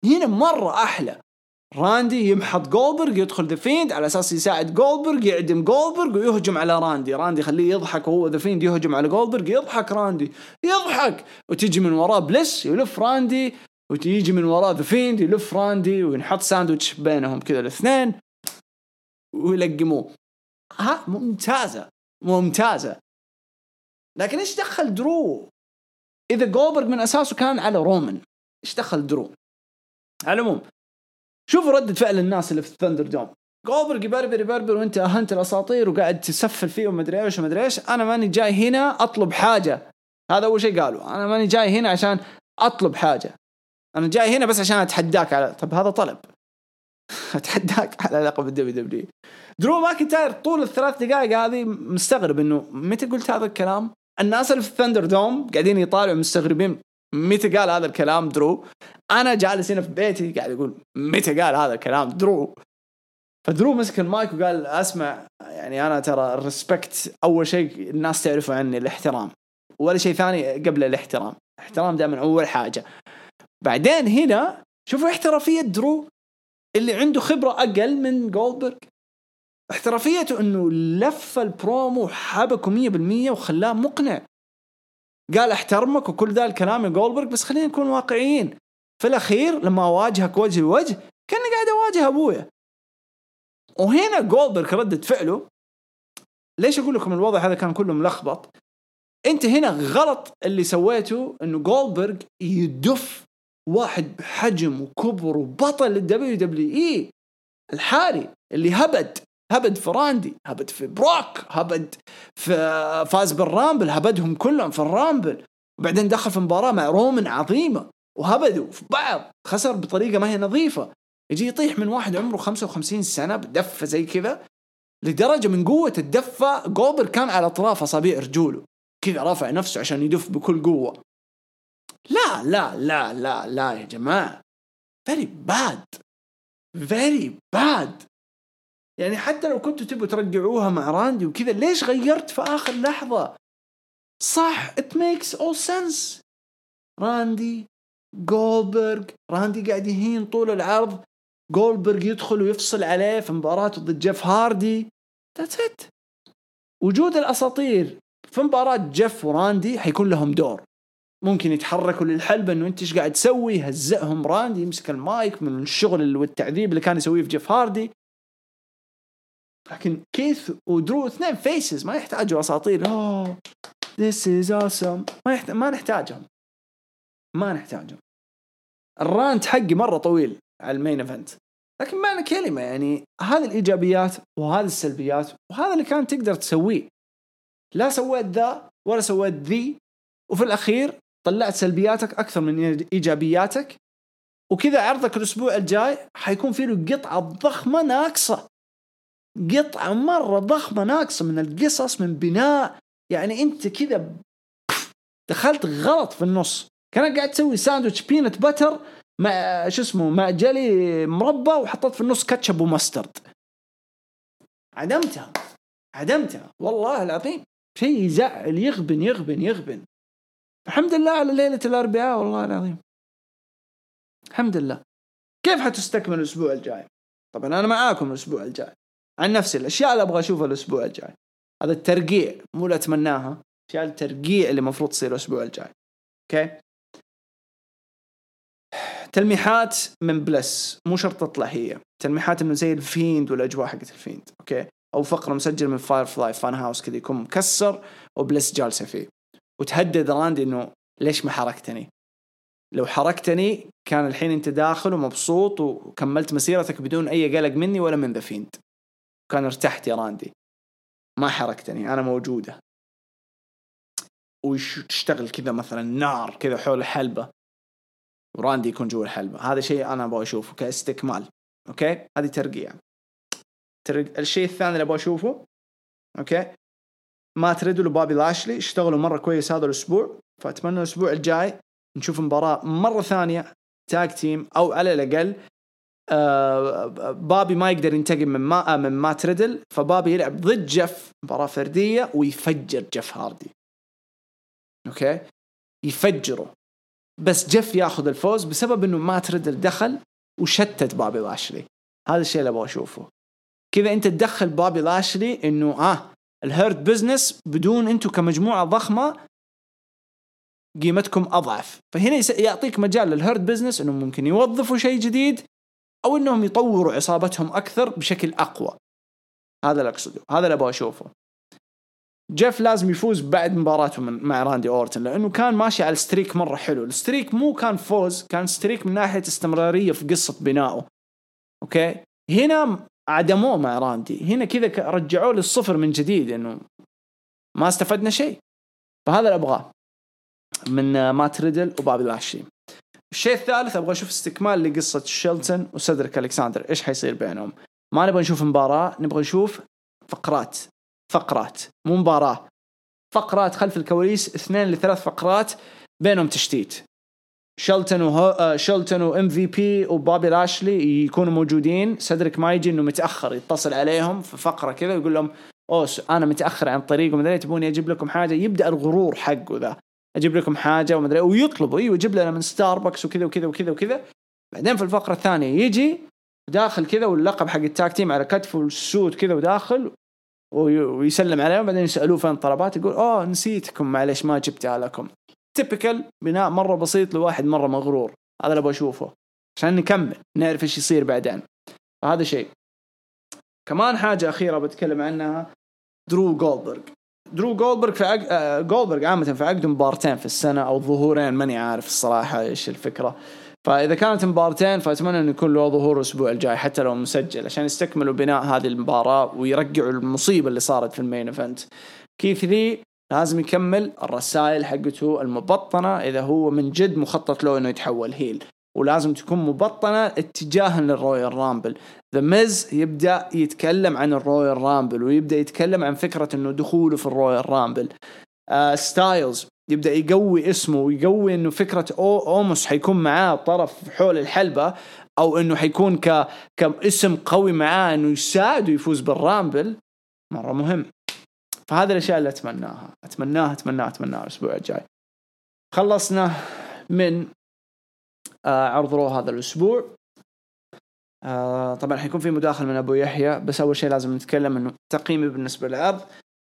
هنا مرة أحلى. راندي يمحط جولدبرغ يدخل The Fiend على أساس يساعد جولدبرغ يعدم جولدبرغ ويهجم على راندي راندي خليه يضحك وهو The Fiend يهجم على جولدبرغ يضحك راندي يضحك! وتجي من وراه بلس يلف راندي وتيجي من وراه The Fiend يلف راندي وينحط ساندويتش بينهم كذا الاثنين ويلقموه. ها؟ ممتازة ممتازة. لكن إيش دخل درو؟ إذا جولبرغ من أساسه كان على رومان. إيش دخل درو؟ على العموم شوفوا ردة فعل الناس اللي في ال ThunderDome جولبرغ يبربر يبربر وأنت أهنت الأساطير وقاعد تسفل فيه ومدري إيش ومدري إيش. أنا ماني جاي هنا أطلب حاجة. هذا أول شيء قالوا. أنا ماني جاي هنا عشان أطلب حاجة. أنا جاي هنا بس عشان أتحداك على طب هذا طلب أتحداك على لقب ال WW درو ماكنتاير طول الثلاث دقائق هذه مستغرب إنه متى قلت هذا الكلام؟ الناس اللي في ال ThunderDome قاعدين يطالعوا مستغربين متى قال هذا الكلام درو؟ أنا جالس هنا في بيتي قاعد أقول متى قال هذا الكلام درو؟ فدرو مسك المايك وقال أسمع يعني أنا ترى ال respect أول شيء الناس تعرفه عني الاحترام ولا شيء ثاني قبل الاحترام الاحترام دائما أول حاجة بعدين هنا شوفوا احترافية درو اللي عنده خبرة أقل من جولدبرغ احترافيته إنه لف البرومو حبكه 100% وخلاه مقنع. قال احترمك وكل ذا الكلام يا جولدبرغ بس خلينا نكون واقعيين. في الأخير لما اواجهك وجه لوجه كاني قاعد اواجه ابويا وهنا جولدبرغ ردة فعله. ليش أقول لكم الوضع هذا كان كله ملخبط؟ أنت هنا غلط اللي سويته إنه جولدبرغ يدف واحد بحجم وكبر وبطل لل WWE الحالي اللي هبد هبد في راندي هبد في بروك هبد في فاز بال Rumble هبدهم كلهم في ال Rumble. وبعدين دخل في مباراة مع رومان عظيمة وهبدوا في بعض خسر بطريقة ما هي نظيفة. يجي يطيح من واحد عمره 55 سنة بدفة زي كذا لدرجة من قوة الدفة جوبر كان على أطراف أصابع رجوله. كذا رافع نفسه عشان يدف بكل قوة. لا لا لا لا لا يا جماعة. Very bad. Very bad. يعني حتى لو كنتوا تبوا ترجعوها مع راندي وكذا ليش غيرت في آخر لحظة؟ صح it makes all sense. راندي جولبرغ راندي قاعد يهين طول العرض. جولبرغ يدخل ويفصل عليه في مباراته ضد جيف هاردي. that's it وجود الأساطير في مباراة جيف وراندي حيكون لهم دور. ممكن يتحركوا للحلبة إنه أنت إيش قاعد تسوي؟ يهزئهم راندي يمسك المايك من الشغل والتعذيب اللي كان يسويه في جيف هاردي. لكن كيث ودرو اثنين faces ما يحتاجوا أساطير. oh this is awesome ما يحتاج ما نحتاجهم. ما نحتاجهم. ال rant حقي مرة طويل على ال main event لكن معنى كلمة يعني هذه الإيجابيات وهذه السلبيات وهذا اللي كان تقدر تسويه. لا سويت ذا ولا سويت ذي. وفي الأخير طلعت سلبياتك أكثر من إيجابياتك وكذا عرضك الأسبوع الجاي حيكون فيه له قطعة ضخمة ناقصة. قطعة مرة ضخمة ناقصة من القصص من بناء. يعني أنت كذا دخلت غلط في النص. كأنك قاعد تسوي ساندويتش peanut butter مع شو اسمه مع جلي مربى وحطيت في النص كاتشب و mustard. عدمتها. عدمتها. والله العظيم. شيء يزعل يغبن يغبن يغبن. الحمد لله على ليلة الأربعاء والله العظيم. الحمد لله. كيف حتستكمل الأسبوع الجاي؟ طبعا أنا معاكم الأسبوع الجاي. عن نفسي الأشياء اللي أبغى أشوفها الأسبوع الجاي. هذا الترقيع مو اللي أتمناها أشياء الترقيع اللي المفروض تصير الأسبوع الجاي. okay؟ تلميحات من بلس مو شرط تطلع هي. تلميحات انه زي ال Fiend والأجواء حقت ال Fiend. okay؟ أو فقرة مسجل من Firefly Fun House كذا يكون مكسر وبلس جالسة فيه. وتهدد راندي إنه ليش ما حركتني؟ لو حركتني كان الحين أنت داخل ومبسوط وكملت مسيرتك بدون أي قلق مني ولا من The Fiend كان ارتحت يا راندي. ما حركتني أنا موجودة. وتشتغل كذا مثلا نار كذا حول الحلبة. وراندي يكون جوا الحلبة. هذا شيء أنا أبغى أشوفه كاستكمال. okay؟ هذه ترقيع ترق... الشيء الثاني اللي أبغى أشوفه okay؟ مات ريدل وبابي لاشلي اشتغلوا مرة كويس هذا الأسبوع فأتمنى الأسبوع الجاي نشوف مباراة مرة ثانية tag team أو على الأقل آه بابي ما يقدر ينتقم من ما آه، من مات ريدل فبابي يلعب ضد جيف مباراة فردية ويفجر جيف هاردي. okay؟ يفجره بس جيف ياخذ الفوز بسبب إنه مات ريدل دخل وشتت بابي لاشلي. هذا الشيء اللي أبغى أشوفه. كذا أنت تدخل بابي لاشلي إنه آه ال Hurt Business بدون أنتم كمجموعة ضخمة قيمتكم أضعف. فهنا يعطيك مجال لل Hurt Business إنهم ممكن يوظفوا شيء جديد أو إنهم يطوروا عصابتهم أكثر بشكل أقوى. هذا اللي أقصده. هذا اللي أبغى أشوفه. جيف لازم يفوز بعد مباراته من مع راندي أورتن لأنه كان ماشي على ال streak مرة حلو. ال streak مو كان فوز كان streak من ناحية استمرارية في قصة بنائه. أوكي؟ هنا عدموه مع راندي. هنا كذا رجعوه للصفر من جديد إنه ما استفدنا شيء. فهذا اللي ابغاه من مات ريدل وبابي لاشلي الشيء الثالث أبغى أشوف استكمال لقصة شيلتون وسيدريك الكساندر إيش حيصير بينهم؟ ما نبغى نشوف مباراة نبغى نشوف فقرات. فقرات. مو مباراة. فقرات خلف الكواليس اثنين لثلاث فقرات بينهم تشتيت. وهو آه، شلتون وام في بي وبابي لاشلي يكونوا موجودين. سيدريك ما يجي إنه متأخر يتصل عليهم في فقرة كذا ويقول لهم اوه أنا متأخر عن الطريق ومدري تبوني أجيب لكم حاجة؟ يبدأ الغرور حقه ذا. أجيب لكم حاجة ومدري ويطلبوا أيوه جيب لنا من ستاربكس وكذا وكذا وكذا وكذا. بعدين في الفقرة الثانية يجي داخل كذا واللقب حق ال tag team على كتفه وال suit كذا وداخل وي- ويسلم عليهم. بعدين يسألوه فين طلبات يقول أوه نسيتكم معليش ما جبتها لكم. typical بناء مرة بسيط لواحد مرة مغرور. هذا اللي أبغى أشوفه. عشان نكمل نعرف إيش يصير بعدين. فهذا شيء. كمان حاجة أخيرة بتكلم عنها درو جولدبرغ درو جولدبرغ في عق... آه، جولدبرغ عامة في عقده مبارتين في السنة أو ظهورين ماني عارف الصراحة إيش الفكرة. فإذا كانت مبارتين فأتمنى أنه يكون له ظهور الأسبوع الجاي حتى لو مسجل عشان يستكملوا بناء هذه المباراة ويرجعوا المصيبة اللي صارت في ال main event. كيث لي لازم يكمل الرسائل حقته المبطنة إذا هو من جد مخطط له أنه يتحول heel. ولازم تكون مبطنة اتجاها للرويال رامبل. ذا ميز يبدأ يتكلم عن الرويال رامبل ويبدأ يتكلم عن فكرة إنه دخوله في الرويال رامبل. آه ستايلز يبدأ يقوي اسمه ويقوي إنه فكرة أو أوموس حيكون معاه طرف حول الحلبة أو إنه حيكون ك كاسم قوي معاه إنه يساعده يفوز بالرامبل. مرة مهم. فهذه الأشياء اللي أتمناها. أتمناها أتمناها أتمناها الأسبوع الجاي. خلصنا من آه عرض رو هذا الأسبوع. آه طبعا حيكون في مداخل من أبو يحيى بس أول شيء لازم نتكلم إنه تقييمي بالنسبة للعرض.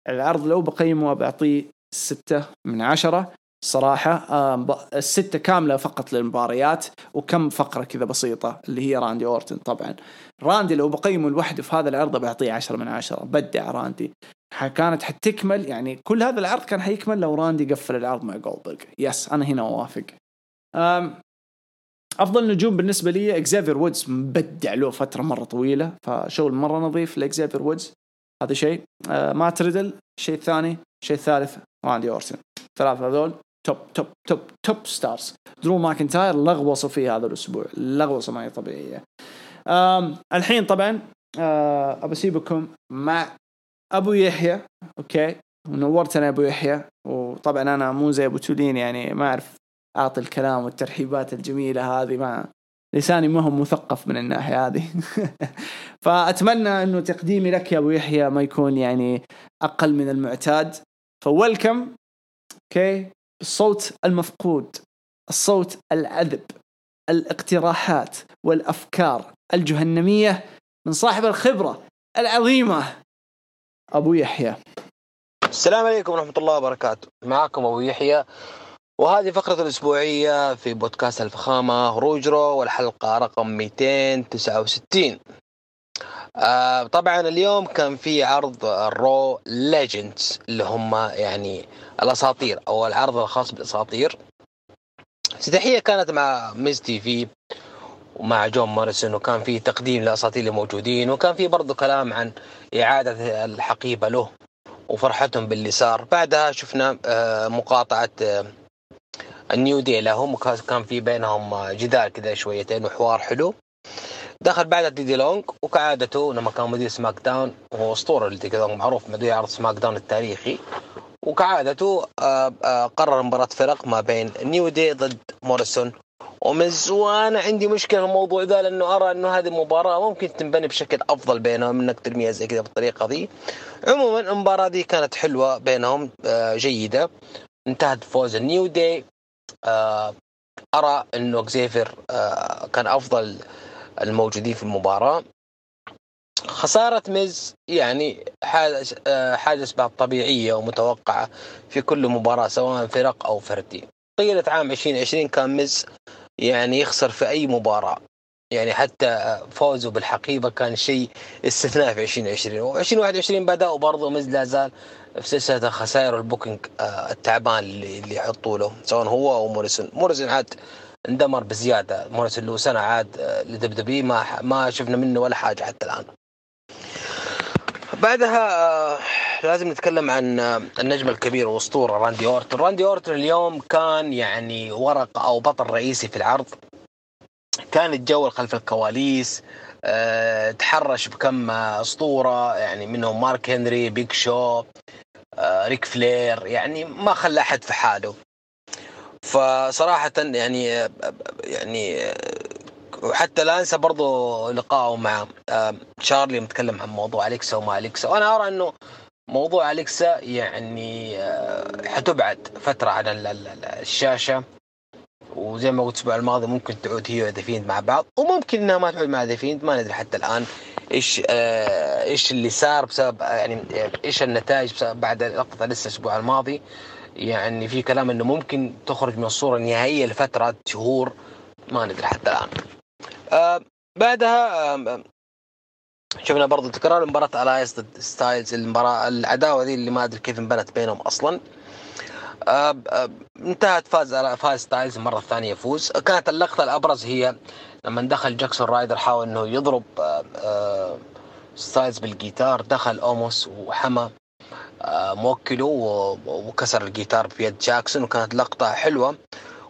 العرض لو بقيمه بعطيه ستة من عشرة. صراحة آه الستة كاملة فقط للمباريات وكم فقرة كذا بسيطة اللي هي راندي أورتن طبعا. راندي لو بقيمه لوحده في هذا العرض بعطيه عشرة من عشرة. بدع راندي. كانت حتكمل يعني كل هذا العرض كان حيكمل لو راندي قفل العرض مع جولدبرغ yes أنا هنا أوافق. آم أفضل نجوم بالنسبة لي اكزافير وودز مبدع له فترة مرة طويلة فشغل مرة نظيف لاكزافير وودز هذا شيء. آه مات ريدل الشيء الثاني الشيء الثالث راندي أورتن. ثلاثة هذول top top top top stars درو ماكنتاير لغوصوا فيه هذا الأسبوع لغوصه ما هي طبيعيه الحين طبعا آه ابى أسيبكم مع أبو يحيى أوكي. ونورتنا يا أبو يحيى وطبعا أنا مو زي أبو تولين يعني ما أعرف أعطي الكلام والترحيبات الجميلة هذه ما لساني ما هو مثقف من الناحية هذه. فأتمنى إنه تقديمي لك يا أبو يحيى ما يكون يعني أقل من المعتاد. فويلكم أوكي الصوت المفقود الصوت العذب الاقتراحات والأفكار الجهنمية من صاحب الخبرة العظيمة أبو يحيى. السلام عليكم ورحمة الله وبركاته. معكم أبو يحيى. وهذه فقرة الأسبوعية في بودكاست الفخامة هروج رو والحلقة رقم 269 آه طبعا اليوم كان في عرض الرو legends اللي هم يعني الأساطير أو العرض الخاص بالأساطير. افتتاحية كانت مع ميز تي في. ومع جون موريسون وكان في تقديم للأساطير الموجودين وكان في برضو كلام عن إعادة الحقيبة له وفرحتهم باللي صار بعدها شفنا آه، مقاطعة آه، النيو دي لهم وكان كان في بينهم آه، جدال كذا شويتين وحوار حلو. دخل بعدها تيدي لونج وكعادته لما كان مدير سماك داون وهو أسطورة تيدي لونج معروف مدير عرض سماك داون التاريخي. وكعادته قرر مباراة فرق ما بين نيو دي ضد موريسون ومز وأنا عندي مشكلة في الموضوع ذا لأنه أرى أنه هذه المباراة ممكن تنبني بشكل أفضل بينهم إنك ترميها زي كذا بالطريقة ذي. عموما المباراة دي كانت حلوة بينهم آه، جيدة. انتهت بفوز النيو داي. آه، أرى أنه اكزيفر آه، كان أفضل الموجودين في المباراة. خسارة ميز يعني حاجة أسباب طبيعية ومتوقعة في كل مباراة سواء فرق أو فردي. طيلة عام 2020 كان ميز يعني يخسر في أي مباراة. يعني حتى فوزه بالحقيبة كان شيء استثناء في 2020 و2021 بدأوا برضه مز لا زال في سلسلة الخسائر وال booking آه، التعبان اللي اللي يحطوا له سواء هو أو موريسون. موريسون عاد اندمر بزيادة. موريسون له سنة عاد آه، لدبدبي ما ما شفنا منه ولا حاجة حتى الآن. بعدها لازم نتكلم عن النجم الكبير والأسطورة راندي اورتون راندي اورتون اليوم كان يعني ورقه أو بطل رئيسي في العرض. كان يتجول خلف الكواليس آه، تحرش بكم أسطورة يعني منهم مارك هنري بيج شو آه، ريك فلير يعني ما خلى أحد في حاله. فصراحة يعني يعني وحتى لا أنسى برضو لقائه مع آه، شارلي متكلم عن موضوع أليكسا وما أليكسا. وأنا أرى إنه موضوع أليكسا يعني آه، حتبعد فترة عن ال- ال- ال- الشاشة. وزي ما قلت الأسبوع الماضي ممكن تعود هي وذا مع بعض وممكن إنها ما تعود مع ذا ما ندري حتى الآن إيش آه إيش اللي صار بسبب يعني إيش النتائج بسبب بعد لقطة لسه الأسبوع الماضي. يعني في كلام إنه ممكن تخرج من الصورة النهائية لفترة شهور ما ندري حتى الآن. آه بعدها آه شفنا برضو تكرار مباراة الايس ضد ستايلز المباراة العداوة ذي اللي ما أدري كيف انبنت بينهم أصلا. آه آه انتهت فاز فاز ستايلز المرة الثانية يفوز. كانت اللقطة الأبرز هي لما دخل جاكسون رايدر حاول إنه يضرب آه آه ستايلز بالجيتار دخل أوموس وحمى موكله وكسر الجيتار بيد جاكسون وكانت لقطة حلوة.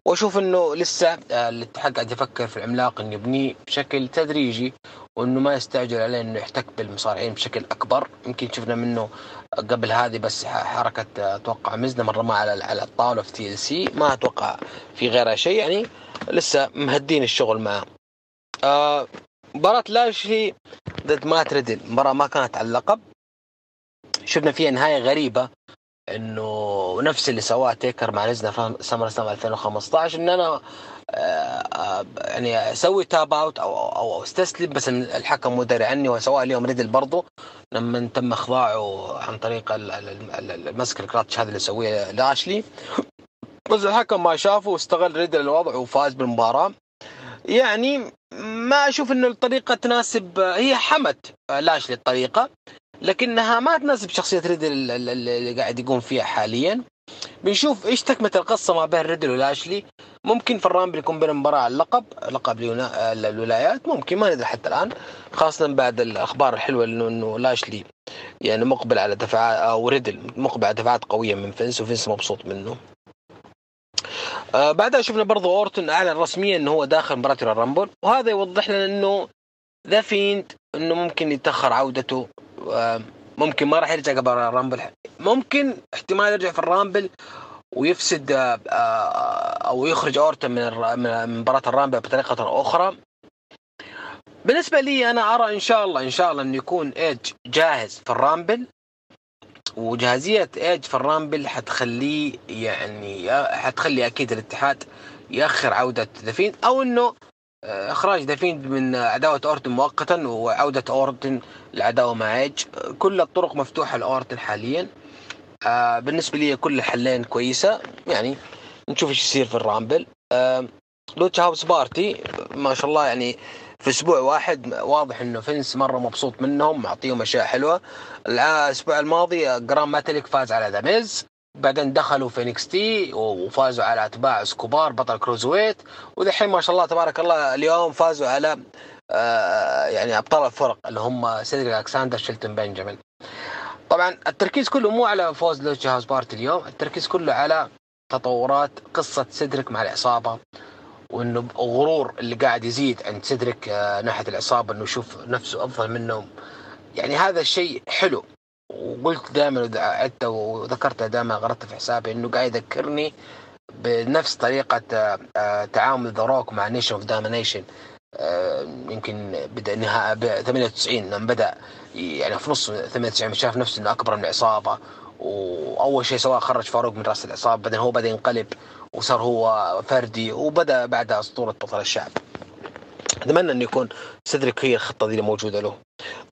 وأشوف إنه لسه آه، الاتحاد قاعد يفكر في العملاق إنه يبنيه بشكل تدريجي وإنه ما يستعجل عليه إنه يحتك بالمصارعين بشكل أكبر. يمكن شفنا منه قبل هذه بس حركة آه، أتوقع مزنا مرة ما على على الطاولة في TLC. ما أتوقع في غيرها شيء يعني لسه مهدين الشغل معاه آه، مباراة لاشلي ضد مات ريدل. مباراة ما كانت على اللقب. شفنا فيها نهاية غريبة. إنه نفس اللي سواه تيكر مع ليزنر في سمر سلام 2015 إن أنا آه، آه، يعني أسوي tap out أو أو أستسلم بس الحكم مو داري عني وسواها اليوم ريدل برضه لما تم إخضاعه عن طريق ال- ال- ال- ال- المسك الكراتش هذا اللي يسويه لاشلي. بس الحكم ما شافه واستغل ريدل الوضع وفاز بالمباراة. يعني ما أشوف إنه الطريقة تناسب هي حمت لاشلي الطريقة. لكنها ما تناسب شخصية ريدل ال- ال- اللي قاعد يقوم فيها حاليا. بنشوف إيش تكملة القصة ما بين ريدل ولاشلي. ممكن في الرامبل يكون بين مباراة على اللقب لقب الولايات. ممكن ما ندري حتى الآن. خاصة بعد الأخبار الحلوة انه إنه لاشلي يعني مقبل على دفعات أو ريدل مقبل على دفعات قوية من فينس وفينس مبسوط منه. آه بعدها شفنا برضو أورتون أعلن رسميا إنه هو داخل مباراة الرامبل وهذا يوضح لنا إنه ذا فيند إنه ممكن يتأخر عودته ممكن ما راح يرجع قبل الرامبل. ممكن احتمال يرجع في الرامبل ويفسد آه، آه، أو يخرج اورتون من مباراة الرامبل بطريقة أخرى. بالنسبة لي أنا أرى إن شاء الله إن شاء الله انه يكون ايج جاهز في الرامبل. وجاهزية ايج في الرامبل حتخليه يعني حتخلي أكيد الاتحاد يأخر عودة ذا فيند أو إنه إخراج دافين من عداوة أورتن مؤقتا وعوده أورتن للعداوه مع ايج كل الطرق مفتوحة لأورتن حاليا. آه، بالنسبة لي كل الحلين كويسة. يعني نشوف إيش يصير في الرامبل. آه، لوتشا هاوس بارتي ما شاء الله يعني في أسبوع واحد واضح إنه فينس مرة مبسوط منهم معطيهم أشياء حلوة. الأسبوع الماضي جران ميتاليك فاز على ذا ميز بعدين دخلوا في NXT وفازوا على أتباع إسكوبار بطل cruiserweight ودحين ما شاء الله تبارك الله اليوم فازوا على آه يعني أبطال الفرق اللي هم سيدريك ألكساندر شيلتون بنجامين. طبعا التركيز كله مو على فوز لوتشا هاوس بارتي اليوم التركيز كله على تطورات قصة سيدريك مع العصابة وإنه غرور اللي قاعد يزيد عند سيدريك آه، ناحية العصابة إنه يشوف نفسه أفضل منهم. يعني هذا الشيء حلو. وقلت دائما عدت وذكرتها دائما غردت في حسابي إنه قاعد يذكرني بنفس طريقة آه، تعامل ذا روك مع نيشن اوف دومينيشن يمكن بدأ نهاية ب 98 لما بدأ يعني في نص 98 شاف نفسه إنه أكبر من العصابة. وأول شيء سواه خرج فاروق من راس العصابة بعدين هو بدا ينقلب وصار هو فردي وبدأ بعدها أسطورة بطل الشعب. أتمنى انه يكون سيدريك هي الخطة دي اللي موجودة له.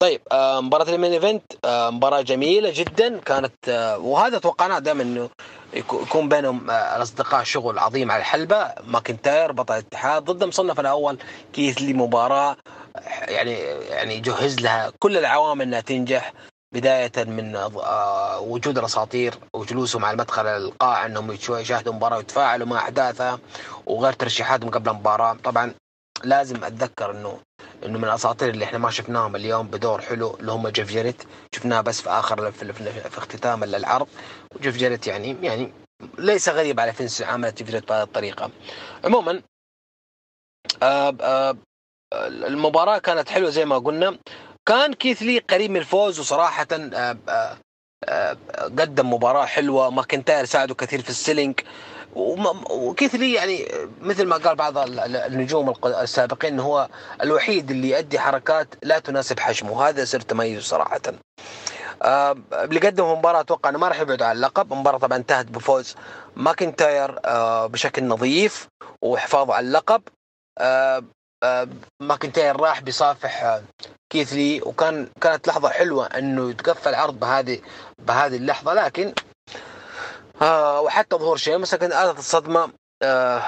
طيب آه، مباراة ال main event آه، مباراة جميلة جدا. كانت آه، وهذا توقعناه دائما إنه يكو- يكون بينهم آه، الأصدقاء شغل عظيم على الحلبة. ماكنتاير بطل الاتحاد ضد المصنف الأول كيث لي مباراه يعني يعني يجهز لها كل العوامل إنها تنجح بداية من آه، وجود الأساطير وجلوسهم على مدخل القاعة أنهم يشاهدوا المباراة ويتفاعلوا مع أحداثها وغير ترشيحاتهم قبل المباراة. طبعا لازم أتذكر أنه إنه من الأساطير اللي إحنا ما شفناهم اليوم بدور حلو اللي هم جيف جيريت. شفناه بس في آخر في, في, في اختتام العرض. وجيف جيريت يعني يعني ليس غريب على فينس عمل جيف جيريت بهذه الطريقة. عموما آه آه المباراة كانت حلوة زي ما قلنا. كان كيث لي قريب من الفوز وصراحه آه قدم مباراة حلوة. ماكنتاير ساعده كثير في ال selling. وكيث لي يعني مثل ما قال بعض ال- ال- النجوم السابقين هو الوحيد اللي يؤدي حركات لا تناسب حجمه وهذا سر تميزه صراحة. اللي قدموا مباراة أتوقع إنه ما راح يبعدوا عن اللقب، المباراة طبعا انتهت بفوز ماكنتاير آه بشكل نظيف وحفاظه على اللقب. ماكنتاير راح بيصافح آه كيث لي وكان كانت لحظة حلوة إنه يتقفل العرض بهذه بهذه اللحظة لكن آه وحتى ظهور شيمس لكن آلت الصدمة آه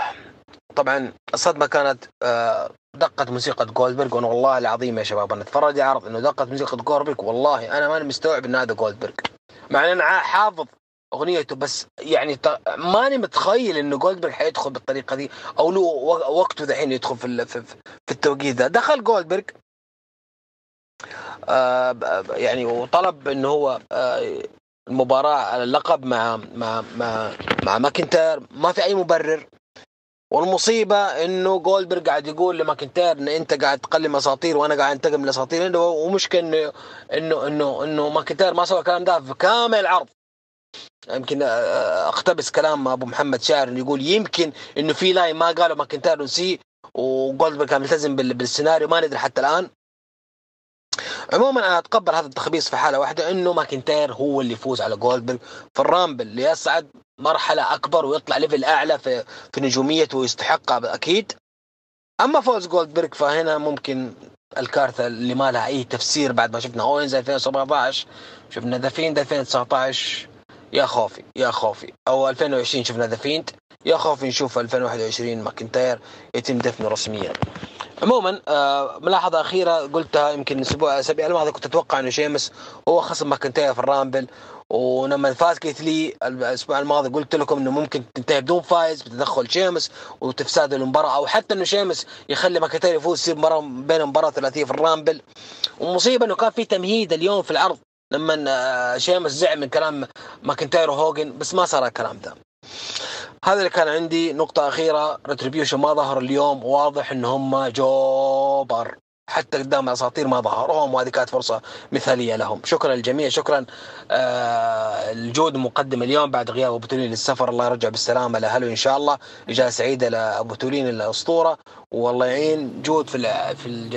طبعا الصدمة كانت آه دقت موسيقى جولدبرغ وأنا والله العظيم يا شباب أنا اتفرج عرض إنه دقت موسيقى جولدبرغ والله أنا ماني مستوعب ان هذا جولدبرغ مع ان أنا حافظ أغنيته بس يعني ماني متخيل إنه جولدبرغ حيدخل بالطريقة دي أو له وقته دحين يدخل في في, في التوقيت ده. دخل جولدبرغ آه يعني وطلب إنه هو آه المباراة على اللقب مع مع مع مع ماكنتاير ما في أي مبرر. والمصيبة إنه جولدبرغ قاعد يقول لماكنتاير إن أنت قاعد تظلم أساطير وأنا قاعد أنتقم إنه ومشكلة انه انه انه إنه ماكنتاير ما سوى الكلام ده في كامل العرض يمكن أقتبس كلام أبو محمد شاعر انه يقول يمكن إنه في line ما قاله ماكنتاير ونسيه. وجولدبرغ كان ملتزم بال- بالسيناريو. ما ندري حتى الآن. عموما أنا أتقبل هذا التخبيص في حالة واحدة إنه ماكنتاير هو اللي يفوز على جولدبرغ. في ال Rumble ليصعد مرحلة أكبر ويطلع level أعلى في في نجوميته ويستحقها أكيد. أما فوز جولدبرغ فهنا ممكن الكارثة اللي ما لها أي تفسير بعد ما شفنا أوينز 2017 شفنا The Fiend 2019 يا خوفي يا خوفي. أو 2020 شفنا The Fiend يا خوفي نشوف 2021 ماكنتاير يتم دفنه رسميا. عموما آه ملاحظة أخيرة قلتها يمكن الأسبوع الاسابيع الماضية كنت أتوقع إنه شيمس هو خصم ماكنتاير في ال Rumble. ولما فاز كيث لي الأسبوع الماضي قلت لكم إنه ممكن تنتهي بدون فايز بتدخل شيمس وتفساد المباراة أو حتى إنه شيمس يخلي ماكنتاير يفوز يصير مباراة بين مباراة ثلاثيه في ال Rumble. والمصيبه إنه كان في تمهيد اليوم في العرض لما آه، شيمس زعل من كلام ماكنتاير وهوجن بس ما صار الكلام ده. هذا اللي كان عندي نقطة أخيرة. Retribution ما ظهر اليوم. واضح إن هم jobber. حتى قدام الأساطير ما ظهرهم وهذه كانت فرصة مثالية لهم. شكرا للجميع. شكرا آه الجود مقدم اليوم بعد غياب أبو تولين للسفر. الله يرجع بالسلامة لأهله إن شاء الله. إجازة سعيدة لأبو تولين الأسطورة. والله يعين جود في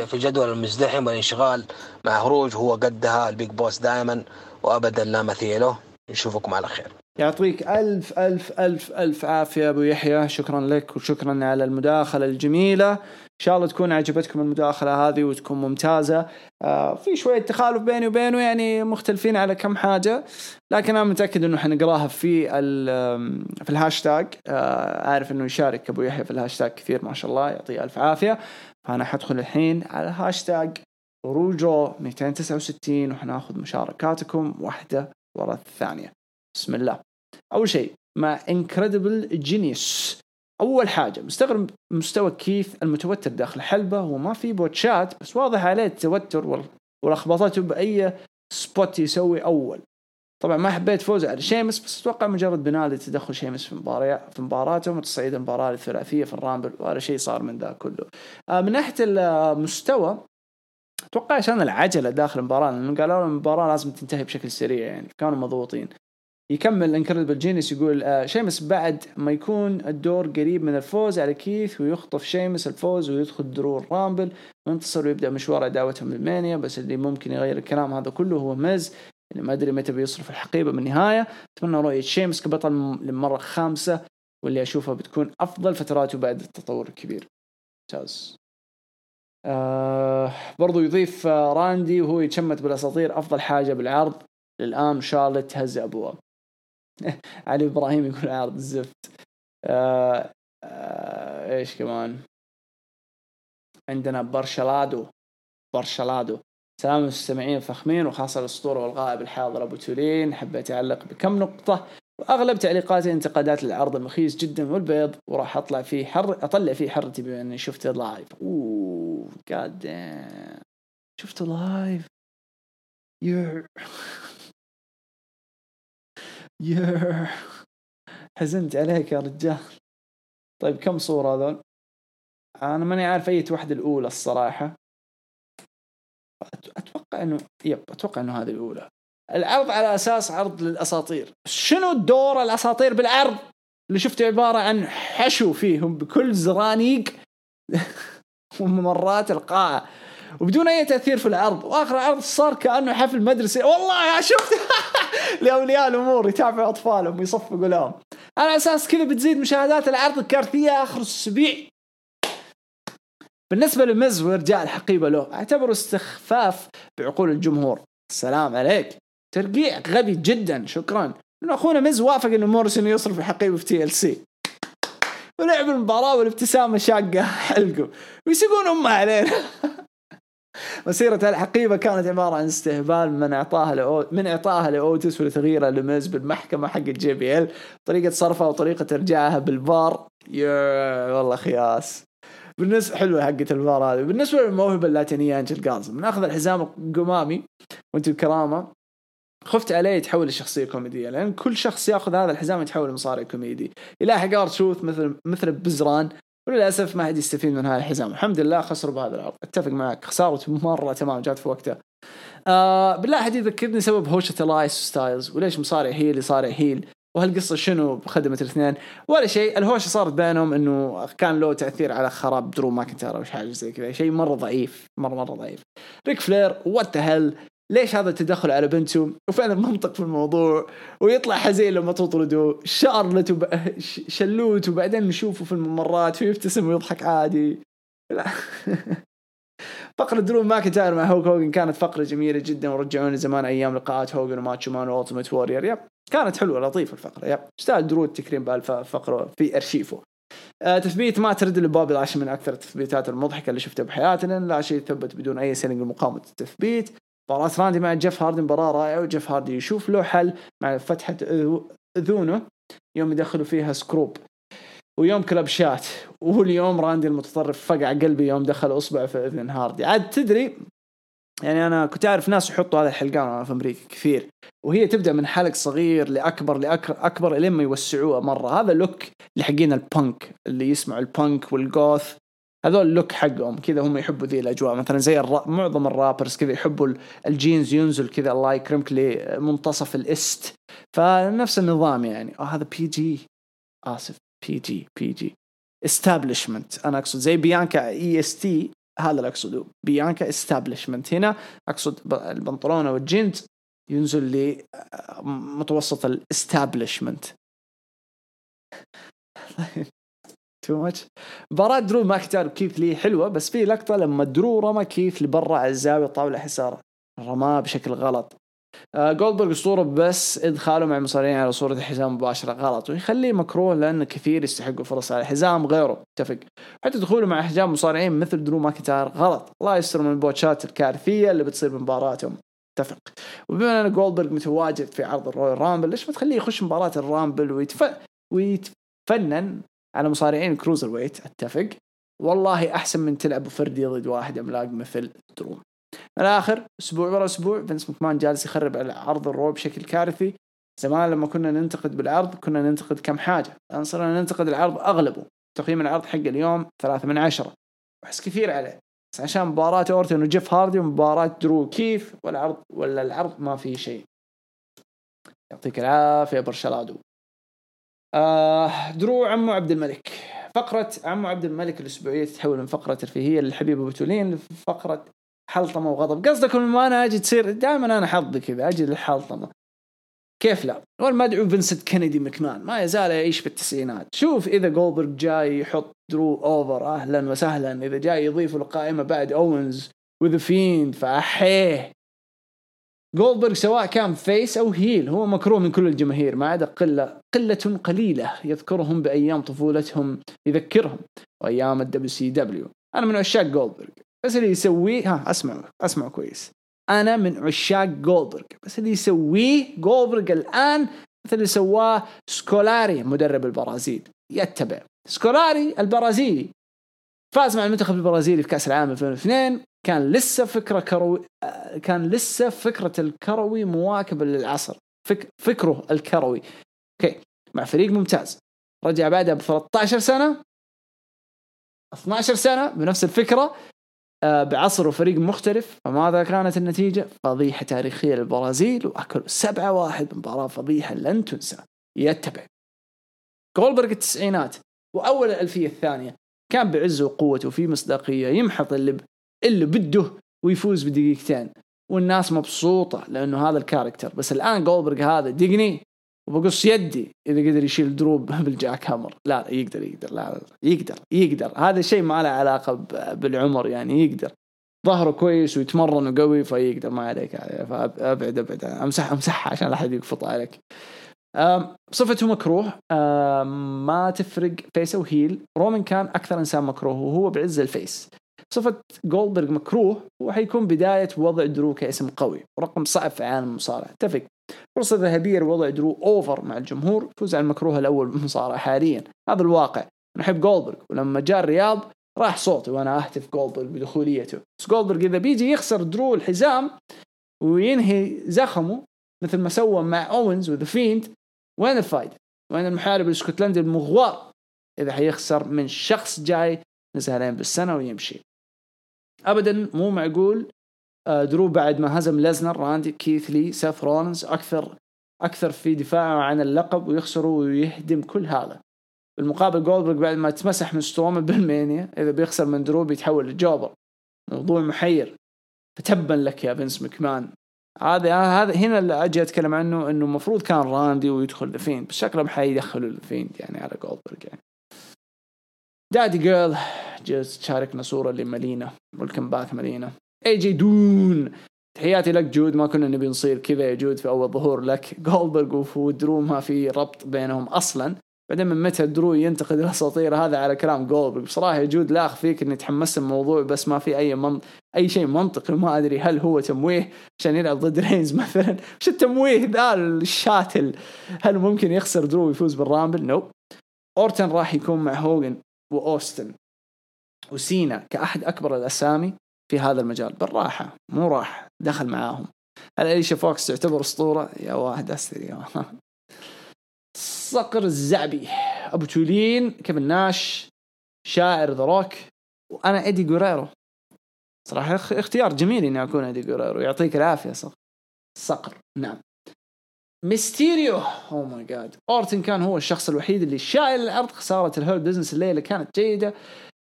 في الجدول المزدحم والانشغال مع هروج. هو قدها ال big boss دائما وأبدا لا مثيل له. نشوفكم على خير. يعطيك ألف ألف ألف ألف عافية أبو يحيى. شكرا لك وشكرا على المداخلة الجميلة. إن شاء الله تكون عجبتكم المداخلة هذه وتكون ممتازة. آه في شوية تخالف بيني وبينه يعني مختلفين على كم حاجة لكن أنا متأكد إنه حنقراها في في الهاشتاج. آه عارف إنه يشارك أبو يحيى في الهاشتاج كثير ما شاء الله يعطيه ألف عافية. فأنا حدخل الحين على هاشتاج روجو 269 وحناخذ مشاركاتكم واحدة ورا الثانية. بسم الله. أول شيء مع Incredible Genius أول حاجة مستغرب مستوى كيث المتوتر داخل الحلبه وما في بوتشات بس واضح عليه التوتر ولخبطته بأي spot يسوي أول. طبعا ما حبيت فوزه على شيمس بس أتوقع مجرد بناء لتدخل شيمس في مباريات في مباراتهم وتصعيد المباراه الثلاثيه في ال Rumble وهذا شيء صار من ذا كله. آه، من ناحية المستوى أتوقع عشان العجلة داخل المباراة لأنه قالوا المباراة لازم تنتهي بشكل سريع يعني كانوا مضغوطين. يكمل Incredible Genius يقول آه شيمس بعد ما يكون الدور قريب من الفوز على كيث ويخطف شيمس الفوز ويدخل ال Royal Rumble وينتصر ويبدأ مشوار عداوتهم للمانيا بس اللي ممكن يغير الكلام هذا كله هو ميز اللي ما أدري متى بيصرف الحقيبة بالنهاية. أتمنى رؤيه شيمس كبطل للمرة الخامسة واللي أشوفها بتكون أفضل فتراته بعد التطور الكبير. ممتاز. آه برضو يضيف آه راندي وهو يتشمت بالأساطير أفضل حاجة بالعرض للآن شارلت هز ابواب علي إبراهيم يقول عرض الزفت. آه آه إيش كمان؟ عندنا برشلادو. برشلادو. سلام المستمعين الفخمين وخاصة الأسطورة والغائب الحاضر أبو تولين. حبيت أعلق بكم نقطة؟ وأغلب تعليقاتي انتقادات للعرض المخيس جدا والبيض وراح أطلع فيه حر أطلع فيه حرتي بما إني شفته live oh God شفته live يا حزنت عليك يا رجال. طيب كم صورة هذول؟ أنا ماني عارف أي واحدة الأولى الصراحة. أت- أتوقع إنه يب أتوقع إنه هذه الأولى. العرض على أساس عرض للأساطير. شنو دور الأساطير بالعرض؟ اللي شفته عبارة عن حشو فيهم بكل زرانيق وممرات القاعة. وبدون أي تأثير في العرض وآخر العرض صار كأنه حفل مدرسي والله شفت؟ لأولياء الأمور يتابعوا أطفالهم ويصفقوا لهم. على أساس كذا بتزيد مشاهدات العرض الكارثية آخر الأسبوع. بالنسبة لمز وإرجاع الحقيبة له. أعتبره استخفاف بعقول الجمهور. السلام عليك. ترقيع غبي جدا. شكرا. لأن أخونا مز وافق أن موريسون يصرف الحقيبة في TLC. ولعب المباراة والابتسامة شاقة. حلقه ويسيقون أمه علينا. مسيرة الحقيبة كانت عبارة عن استهبال من إعطاها لأو... من إعطاها لأوتس ولتغييرها لميز بالمحكمة حق جي بي ال طريقة صرفها وطريقة إرجاعها بالبار يا والله خياس. بالنسبة حلوة حقة البار هذه. بالنسبة للموهبة اللاتينية أنجل جارز من أخذ الحزام القمامي وأنت الكرامة خفت عليه يتحول لشخصية كوميدية لأن كل شخص يأخذ هذا الحزام يتحول لمصارع كوميدي. يلاحق ار مثل مثل بزران وللأسف ما حد يستفيد من هذا الحزام. الحمد لله خسروا بهذا العرض. أتفق معك. خسارته مرة تمام جات في وقتها آه بالله حد يذكرني سبب هوشة إلياس وستايلز وليش مصارع heel يصارع heel وهالقصة شنو بخدمة الاثنين؟ ولا شيء. الهوشة صارت بينهم إنه كان له تأثير على خراب درو ماكنتاير أو حاجة زي كذا. شيء مرة ضعيف مرة مرة ضعيف. ريك فلير what the hell ليش هذا التدخل على بنته وفعلا منطق في الموضوع. ويطلع حزين لما تطرده. شارلت وب... شارلوت وبعدين نشوفه في الممرات ويبتسم ويضحك عادي. لا. فقرة درو ماكنتاير مع هوك هوجن كانت فقرة جميلة جدا ورجعوني زمان أيام لقاءات هوجن وماتشو مان و Ultimate Warrior. yep. كانت حلوة لطيفة الفقرة. yep. يستاهل درو التكريم بهالفقرة في ارشيفه آه تثبيت مات ريدل لبوبي لاشلي من أكثر التثبيتات المضحكة اللي شفتها بحياتي لأن لاشلي ثبت بدون أي selling مقاومه التثبيت مباراة راندي مع جيف هاردي مباراة رائعة وجيف هاردي يشوف له حل مع فتحة أذونه يوم يدخلوا فيها screw. ويوم كلبشات واليوم راندي المتطرف فقع قلبي يوم دخل اصبعه في أذن هاردي. عاد تدري يعني أنا كنت أعرف ناس يحطوا هذا الحلقان في أمريكا كثير وهي تبدأ من حلق صغير لأكبر لاكبر أكبر إلين ما يوسعوها مرة. هذا look لحقين البانك اللي يسمعوا ال punk وال goth هذول ال look حقهم. كذا هم يحبوا ذي الأجواء. مثلا زي الرا... معظم ال rappers كذا يحبوا ال- الجينز ينزل كذا الله يكرمك لمنتصف الإست. فنفس النظام يعني. آه هذا PG آسف PG PG establishment أنا أقصد زي بيانكا EST هذا اللي أقصده. بيانكا establishment هنا أقصد البنطلون والجينز ينزل لمتوسط ال establishment too much مباراة درو ماكنتاير وكيث لي حلوة بس في لقطة لما درو رمى كيث لبرا على الزاوية طاولة حسار رماه بشكل غلط. آه جولدبرغ أسطورة بس إدخاله مع المصارعين على صورة الحزام مباشرة غلط ويخليه مكروه لأن كثير يستحقوا فرص على الحزام غيره. اتفق. حتى دخوله مع حزام مصارعين مثل درو ماكنتاير غلط. الله يستر من البوتشات الكارثية اللي بتصير بمباراتهم اتفق. وبما أن جولدبرغ متواجد في عرض الرويال رامبل ليش ما تخليه يخش مباراة الرامبل ويتف... ويتفنن على مصارعين cruiserweight أتفق. والله أحسن من تلعب فردي ضد واحد عملاق مثل درو الآخر أسبوع ورا أسبوع فينس مكمان جالس يخرب على عرض الرو بشكل كارثي. زمان لما كنا ننتقد بالعرض كنا ننتقد كم حاجة. الآن صرنا ننتقد العرض أغلبه. تقييم العرض حق اليوم ثلاثة من عشرة. أحس كثير عليه. بس عشان مباراة اورتن وجيف هاردي ومباراة درو كيث والعرض ولا العرض ما فيه شيء. يعطيك العافية برشلادو. آه درو عمو عبد الملك. فقرة عمو عبد الملك الأسبوعية تتحول من فقرة ترفيهية للحبيب أبو تولين لفقرة حلطمة وغضب. قصدك لما أنا أجي تصير؟ دائما أنا حظي كذا أجي للحلطمة. كيف لا؟ والمدعو فينسنت كينيدي مكمان ما يزال يعيش بالتسعينات شوف إذا جولدبرغ جاي يحط درو over. أهلا وسهلا. إذا جاي يضيف له قائمة بعد أوينز وذا فيند فأحيه. جولدبرغ سواء كان face أو heel هو مكروه من كل الجماهير ما عدا قلة قلة قليلة يذكرهم بأيام طفولتهم يذكرهم وأيام الدبليو سي دبليو أنا من عشاق جولدبرغ بس اللي يسويه ها اسمعوا اسمعوا كويس. أنا من عشاق جولدبرغ بس اللي يسويه جولدبرغ الآن مثل اللي سواه سكولاري مدرب البرازيل. يتبع. سكولاري البرازيلي. فاز مع المنتخب البرازيلي في كأس العالم 2002 كان لسه فكرة كروي آه، كان لسه فكرة الكروي مواكبة للعصر. فك... فكره الكروي. أوكي. مع فريق ممتاز. رجع بعدها ب 13 سنة. 12 سنة بنفس الفكرة. آه، بعصر وفريق مختلف. فماذا كانت النتيجة؟ فضيحة تاريخية للبرازيل. وأكلوا سبعة واحد مباراة فضيحة لن تنسى. يتبع. جولبرغ التسعينات. وأول الألفية الثانية. كان بعزه وقوته وفي مصداقية. يمحط اللي. اللي بده ويفوز بدقيقتين. والناس مبسوطة لأنه هذا ال character بس الآن جولدبرغ هذا دقني وبقص يدي إذا قدر يشيل درو بال Jackhammer. لا يقدر يقدر لا, يقدر يقدر. هذا الشيء ما له علاقة بالعمر يعني يقدر. ظهره كويس ويتمرن وقوي فيقدر. ما عليك فأبعد أبعد. أمسح امسحها عشان لا أحد يقفط عليك. صفته مكروه. ما تفرق face أو heel رومان كان أكثر إنسان مكروه وهو بعز ال face. صفة جولدبرغ مكروه هو حيكون بداية وضع درو كاسم قوي. ورقم صعب في عالم المصارعة. اتفق. فرصة ذهبية لوضع درو over مع الجمهور فوز على المكروه الأول بالمصارعة حاليا. هذا الواقع. نحب جولدبرغ ولما جاء الرياض راح صوتي وأنا أهتف جولدبرغ بدخوليته. بس جولدبرغ إذا بيجي يخسر درو الحزام وينهي زخمه مثل ما سوى مع اوينز وذا فيند وين الفايدة؟ وين المحارب الإسكتلندي المغوار؟ إذا حيخسر من شخص جاي نزالين بالسنة ويمشي. ابدا مو معقول آه، درو بعد ما هزم ليزنر راندي كيث لي سيث رولنز أكثر أكثر في دفاعه عن اللقب ويخسروا ويهدم كل هذا. بالمقابل جولدبرغ بعد ما تمسح من سترومان بالمانيا إذا بيخسر من درو بيتحول ل jobber. موضوع محير. فتبا لك يا فينس مكمان هذا هذا هنا اللي أجي أتكلم عنه إنه المفروض كان راندي ويدخل لفيند بس شكلهم حيدخلوا لفيند يعني على جولدبرغ يعني. دادي جيرل جالس تشاركنا صورة لمالينا welcome back مالينا اي جي دون تحياتي لك جود ما كنا نبي نصير كذا يا جود في أول ظهور لك. جولدبرغ ودرو ما في ربط بينهم أصلا. بعدين من متى درو ينتقد الأساطير هذا على كلام جولدبرغ بصراحة يا جود لا أخفيك إني تحمست الموضوع بس ما في أي من... أي شيء منطقي ما أدري هل هو تمويه عشان يلعب ضد رينز مثلا. وش التمويه ذا الشاتل؟ هل ممكن يخسر درو ويفوز بالرامبل؟ nope أورتن راح يكون مع هوجن وأوستن وسينا كأحد أكبر الأسامي في هذا المجال. بالراحة مو راح دخل معاهم. هل أليشا فوكس تعتبر أسطورة. يا واحد أستري صقر الزعبي أبو تولين كيفن ناش شاعر ذا روك وأنا إيدي جوريرو صراحة إخ- إختيار جميل إني أكون إيدي جوريرو يعطيك العافية صقر. صقر نعم. ميستيريو. oh my god أورتن كان هو الشخص الوحيد اللي شايل العرض خسارة الهيرت بزنس الليلة كانت جيدة.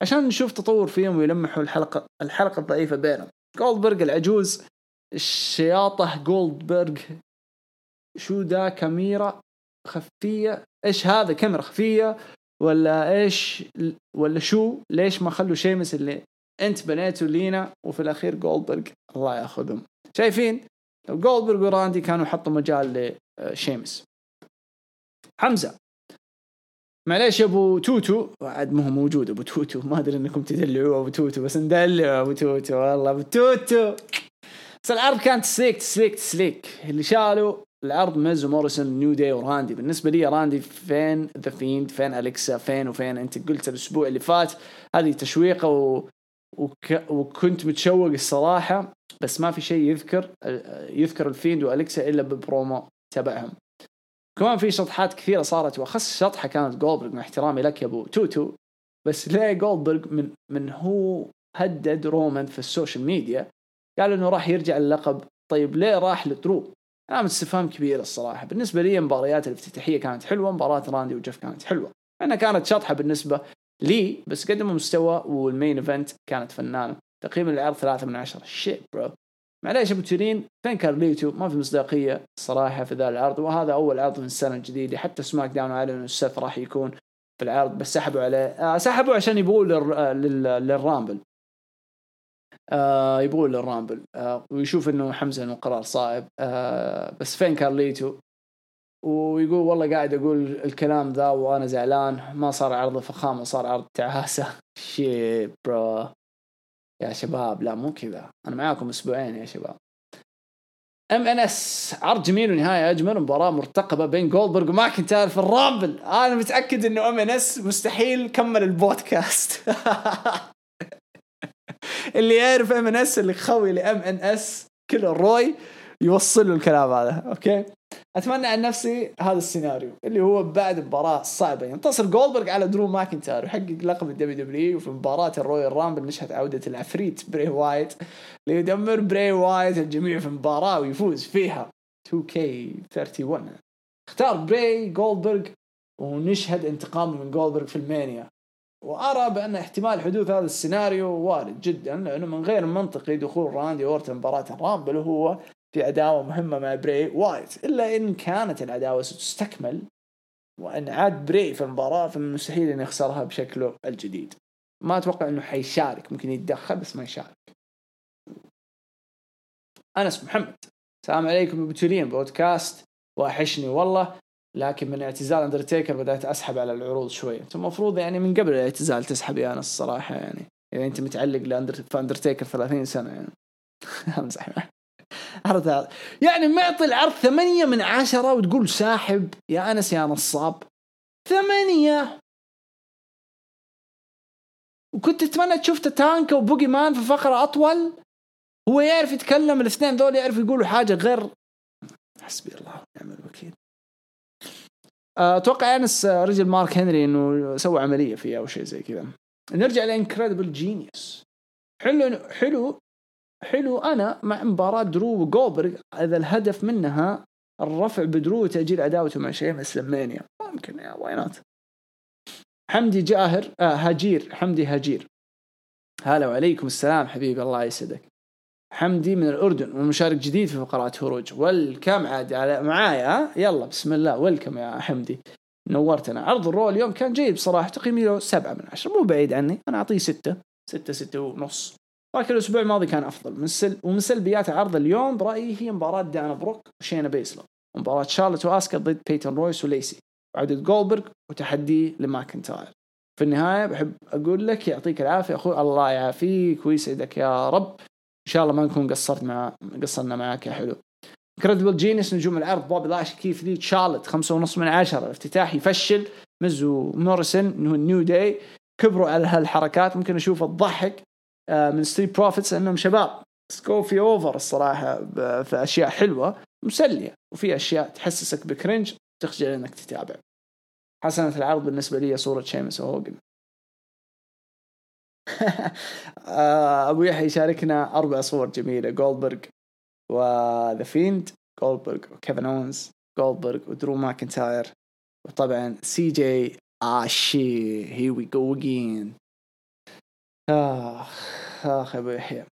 عشان نشوف تطور فيهم ويلمحوا الحلقة الحلقة الضعيفة بينهم. جولدبرغ العجوز. الشياطة جولدبرغ شو ذا كاميرا خفية؟ إيش هذا كاميرا خفية؟ ولا إيش ولا شو؟ ليش ما خلوا شيمس اللي أنت بنيته لينا؟ وفي الأخير جولدبرغ الله يأخذهم. شايفين؟ لو جولدبرغ وراندي كانوا حطوا مجال لشيمس حمزة. معليش يا أبو توتو. عاد ما هو موجود أبو توتو. ما أدري إنكم تدلعوه أبو توتو بس ندلع أبو توتو. والله أبو توتو. بس العرض كانت تسليك تسليك تسليك. اللي شالوا العرض ميز وموريسون نيو داي وراندي. بالنسبة لي راندي فين ذا فيند فين أليكسا فين وفين. أنت قلت الأسبوع اللي فات هذه تشويقة و... وك... وكنت متشوق الصراحة. بس ما في شيء يذكر يذكر الفيند وأليكسا إلا ببرومو. تبعهم. كمان في شطحات كثيرة صارت وأخص شطحة كانت جولدبرغ مع احترامي لك يا أبو توتو. بس ليه جولدبرغ من من هو هدد رومان في ال social media؟ قال إنه راح يرجع اللقب. طيب ليه راح لدرو؟ علامة استفهام كبيرة الصراحة. بالنسبة لي مباريات الافتتاحية كانت حلوة مباراة راندي وجيف كانت حلوة. انها كانت شطحة بالنسبة لي بس قدموا مستوى وال main event كانت فنانة. تقييم العرض ثلاثة من عشرة. shit bro معليش أبو تيرين فين كارليتو؟ ما في مصداقية الصراحه في ذا العرض وهذا أول عرض من السنة الجديده حتى سماك داون اعلنوا انه سيث راح يكون في العرض بس سحبوا عليه. آه سحبوا عشان يبغوا لل... لل... للرامبل. آه يبغون للرامبل. آه ويشوف إنه حمزة إنه قرار صائب. آه بس فين كارليتو؟ ويقول والله قاعد أقول الكلام ذا وأنا زعلان. ما صار عرض فخامة صار عرض تعاسة. shit bro يا شباب لا مو كذا. أنا معاكم أسبوعين يا شباب. ام ان اس عرض جميل ونهاية. أجمل مباراة مرتقبة بين جولدبرغ وماكنتاير في الرامبل. أنا متأكد إنه ام ان اس مستحيل كمل البودكاست. اللي يعرف ام ان اس اللي خوي لام ان اس كل الروي يوصل له الكلام هذا. okay؟ أتمنى عن نفسي هذا السيناريو اللي هو بعد مباراة صعبة ينتصر جولدبرغ على درو ماكنتاير ويحقق لقب الدبليو دبليو وفي مباراة الرويال رامبل نشهد عودة العفريت بري وايت ليدمر بري وايت الجميع في مباراة ويفوز فيها 2K31 اختار بري جولدبرغ ونشهد انتقامه من جولدبرغ في المانيا. وأرى بأن احتمال حدوث هذا السيناريو وارد جدا لأنه من غير منطقي دخول راندي أورتن مباراة الرامبل وهو في عداوة مهمة مع بري وايت إلا إن كانت العداوة ستستكمل وإن عاد بري في المباراة فمن المستحيل إنه يخسرها بشكله الجديد. ما أتوقع إنه حيشارك ممكن يتدخل بس ما يشارك. أنس محمد السلام عليكم بتولين بودكاست واحشني والله لكن من اعتزال اندرتيكر بدأت أسحب على العروض شوي. أنت المفروض يعني من قبل الاعتزال تسحب يا أنس الصراحه يعني يعني أنت متعلق لاندر في اندرتيكر 30 سنة يعني. أمزح. عرض هذا؟ يعني معطي العرض ثمانية من عشرة وتقول ساحب يا أنس يا نصاب. ثمانية. وكنت تتمنى تشوف تاتانكا وبوجي مان في فقرة أطول. هو يعرف يتكلم الاثنين ذول يعرف يقولوا حاجة غير. حسبي الله ونعم الوكيل. آه، أتوقع أنس آه، رجل مارك هنري إنه سوى عملية فيها أو شيء زي كذا. نرجع ل Incredible Genius. حلو حلو حلو. أنا مع مباراة درو وجولبرغ إذا الهدف منها الرفع بدرو وتأجيل عداوته مع شيمس لمانيا ممكن يا why not حمدي جاهر آه هاجير حمدي هاجير هلا وعليكم السلام حبيبي الله يسعدك. حمدي من الأردن ومشارك جديد في فقرات هروج. welcome عاد على معايا ها يلا بسم الله. welcome يا حمدي. نورتنا. عرض الرو اليوم كان جيد بصراحة تقييمي له سبعة من عشرة مو بعيد عني. أنا أعطيه ستة ستة ستة ونص. لكن الأسبوع الماضي كان أفضل. من سل... ومن سلبيات عرض اليوم برأيي هي مباراة دانا بروك وشينا بيسلر مباراة شارلوت واسكا ضد بيتون رويس ولايسي. وعودة جولبرغ وتحدي لماكنتاير. في النهاية بحب أقول لك يعطيك العافية أخوي. الله يعافيك ويسعدك يا رب. إن شاء الله ما نكون قصرت مع قصرنا معك يا حلو. كريدبل جينيس نجوم العرض. بوبي لاش كيف لي شارلت خمسة ونص من عشرة. الافتتاح يفشل. مزو موريسون انه نيو داي. كبروا على هالحركات. ممكن أشوف تضحك من ستريت بروفيتس أنهم شباب. سكوفي اوفر الصراحة في أشياء حلوة مسلية وفي أشياء تحسسك بكرنج تخجل إنك تتابع. حسنة العرض بالنسبة لي صورة شيمس وهوجن آه، أبو يحيى يشاركنا أربع صور جميلة جولدبرغ وذا فيند جولدبرغ وكيفن اونز جولدبرغ ودرو ماكنتاير وطبعا سي جي اشي هي وي جو اجين آخ آخ يا أبو يحيى.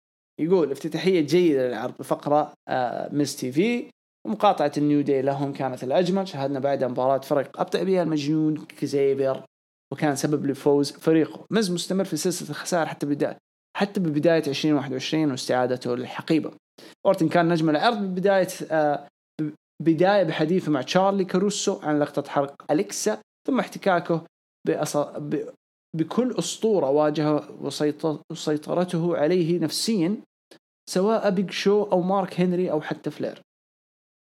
يقول افتتاحية جيدة للعرض بفقرة آه ميس تي في ومقاطعة النيو دي لهم كانت الأجمل. شاهدنا بعدها مباراة فرق أبطأ بها المجنون كزيبر وكان سبب لفوز فريقه. مز مستمر في سلسلة الخسائر حتى بدايه حتى ببداية 2021 واستعادته للحقيبه أورتن كان نجم العرض ببداية آه ب- بداية بحديثه مع تشارلي كاروسو عن لقطة حرق أليكسا ثم احتكاكه. بكل أسطورة واجه وسيط... وسيطرته عليه نفسيا سواء بيج شو أو مارك هنري أو حتى فلير.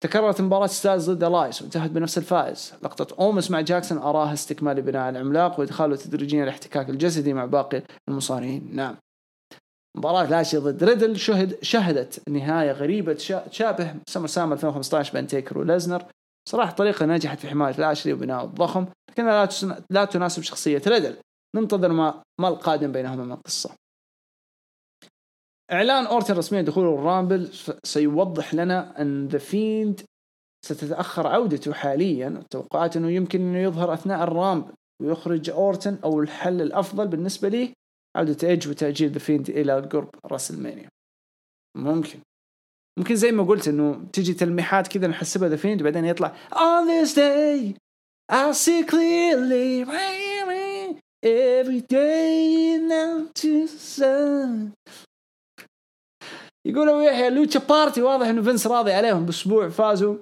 تكررت مباراة ستايلز ضد الايس وانتهت بنفس الفائز. لقطة أومس مع جاكسون أراها استكمال بناء العملاق وإدخاله تدريجيا الاحتكاك الجسدي مع باقي المصارعين. نعم. مباراة لاشلي ضد ريدل شهد شهدت نهاية غريبة تشا- تشابه سمر سلام 2015 بين تيكر وليسنر. صراحة طريقة نجحت في حماية لاشلي وبناء الضخم لكنها. لا تناسب شخصية ريدل. ننتظر ما, ما القادم بينهما من القصة. إعلان اورتن رسميا دخوله الرامبل سيوضح لنا أن ذا فيند ستتأخر عودته حاليا التوقعات أنه يمكن أنه يظهر أثناء الرامبل ويخرج اورتن أو الحل الأفضل بالنسبة لي عودة ايج وتأجيل ذا فيند إلى قرب راسلمانيا. ممكن. ممكن زي ما قلت أنه تجي تلميحات كذا نحسبها ذا فيند بعدين يطلع on this day I see clearly every day now to sun. يقول ابو يحيى لوتشا بارتي واضح إنه فينس راضي عليهم بأسبوع فازوا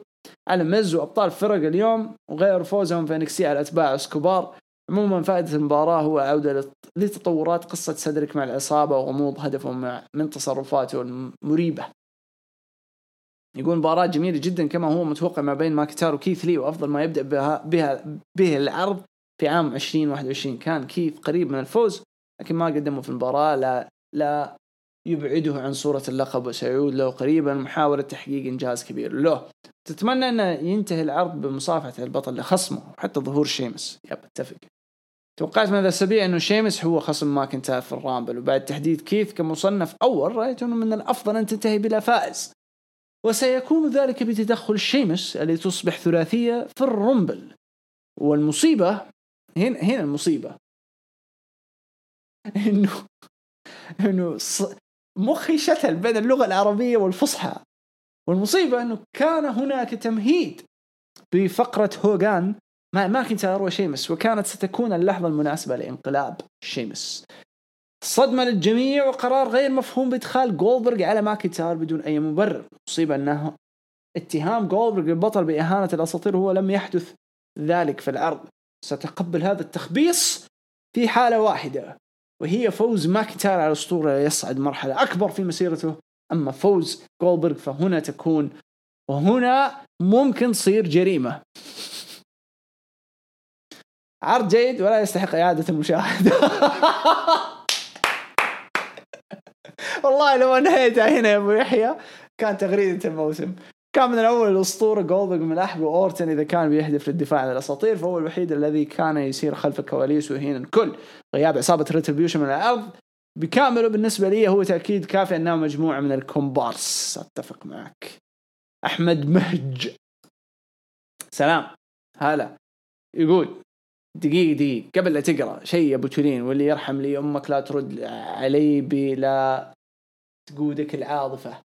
على مز وابطال فرق اليوم وغير فوزهم في NXT على أتباع إسكوبار. عموما فائدة المباراة هو عودة لت- لتطورات قصة سدرك مع العصابة وغموض هدفهم مع- من تصرفاته المريبة. يقول مباراة جميلة جدا كما هو متوقع ما بين ماكنتاير وكيث لي وأفضل ما يبدأ بها بها به العرض في عام 2021 كان كيث قريب من الفوز لكن ما قدمه في المباراة لا لا يبعده عن صورة اللقب وسيعود له قريبا محاولة تحقيق إنجاز كبير له. تتمنى أنه ينتهي العرض بمصافحة البطل لخصمه وحتى ظهور شيمس. yep أتفق. توقعت من الأسابيع أنه شيمس هو خصم ماكنتاير في ال Rumble وبعد تحديد كيث كمصنف أول رأيت أنه من الأفضل أن تنتهي بلا فائز. وسيكون ذلك بتدخل شيمس التي تصبح ثلاثية في ال Rumble. والمصيبة هنا هنا المصيبة. إنه إنه مخي شتل بين اللغة العربية والفصحى. والمصيبة إنه كان هناك تمهيد بفقرة هوغان. مع ماكنتاير وشيمس وكانت ستكون اللحظة المناسبة لانقلاب شيمس. صدمة للجميع وقرار غير مفهوم بإدخال جولدبرغ على ماكنتاير بدون أي مبرر. مصيبة أنه اتهام جولدبرغ البطل بإهانة الأساطير هو لم يحدث ذلك في العرض. ستقبل هذا التخبيص في حالة واحدة وهي فوز ماكنتاير على الأسطورة يصعد مرحلة أكبر في مسيرته. أما فوز جولدبرغ فهنا تكون وهنا ممكن تصير جريمة. عرض جيد ولا يستحق إعادة المشاهدة. والله لو انهيتها هنا يا أبو يحيى كان تغريدة الموسم. كان من الأول الأسطورة جولدبرغ ملاحق واورتن إذا كان بيهدف للدفاع عن الأساطير فهو الوحيد الذي كان يسير خلف الكواليس ويهين الكل. غياب عصابة Retribution من العرض. بكامله بالنسبة لي هو تأكيد كافي انها مجموعة من الكومبارس. أتفق معك. أحمد مهج. سلام. هلا. يقول دقيقة دقيقة. قبل لا تقرأ شيء أبو تورين واللي يرحم لي أمك لا ترد علي بلا تقودك العاطفة.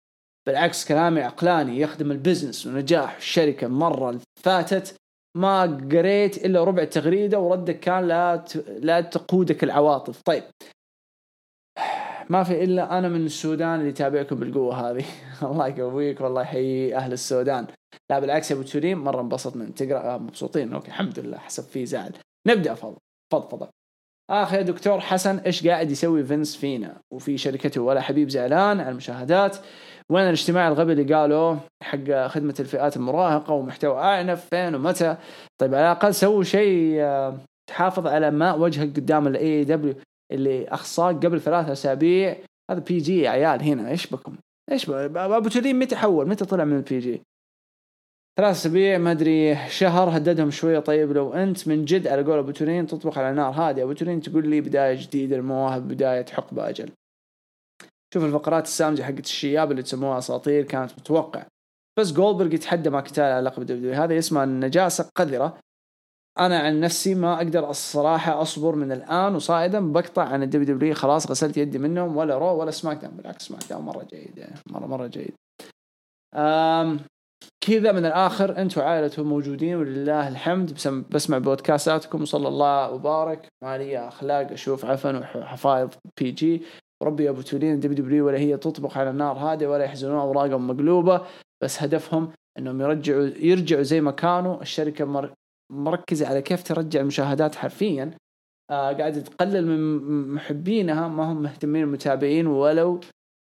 بالعكس كلامي عقلاني يخدم ال business ونجاح الشركة مرة اللي فاتت. ما قريت إلا ربع تغريدة وردك كان لا ت... لا تقودك العواطف. طيب. ما في إلا أنا من السودان اللي يتابعكم بالقوة هذه. الله يقويك والله يحيي أهل السودان. لا بالعكس يا أبو تورين مرة انبسط من تقرأ آه، مبسوطين. okay الحمد لله حسب في زعل. نبدأ فضل فضفضه اخ يا دكتور حسن إيش قاعد يسوي فينس فينا؟ وفي شركته ولا حبيب زعلان على المشاهدات. وين الاجتماع الغبي اللي قالوا حق خدمة الفئات المراهقة ومحتوى أعنف فين ومتى طيب على الأقل سووا شيء آه، تحافظ على ماء وجهك قدام ال AEW اللي أخصاك قبل ثلاثة أسابيع هذا PG يا عيال هنا إيش بكم؟ إيش أبو تورين متى حول؟ متى طلع من ال PG؟ ثلاث أسابيع ما أدري شهر هددهم شوية طيب لو أنت من جد على قول أبو تورين تطبخ على نار هادية أبو تورين تقول لي بداية جديدة المواهب بداية حقبة أجل شوف الفقرات السامجة حقت الشياب اللي تسموها أساطير كانت متوقع. بس جولدبرغ يتحدى ماكنتاير على لقب WWE هذا اسمها النجاسة قذرة. أنا عن نفسي ما أقدر الصراحة أصبر من الآن وصاعدا بقطع عن ال WWE خلاص غسلت يدي منهم ولا Raw ولا SmackDown. بالعكس SmackDown مرة جيد مرة مرة جيد. أم كذا من الآخر أنتم عائلته موجودين ولله الحمد. بسم بسمع بودكاستاتكم وصلى الله وبارك. ما لي أخلاق أشوف عفن وحفايض PG يا أبو تولين WWE ولا هي تطبخ على النار هاديه ولا يحزنون أوراقهم مقلوبة بس هدفهم إنهم يرجعوا يرجعوا زي ما كانوا الشركة مر مركزة على كيف ترجع المشاهدات حرفيا. آه قاعدة تقلل من محبينها ما هم مهتمين المتابعين ولو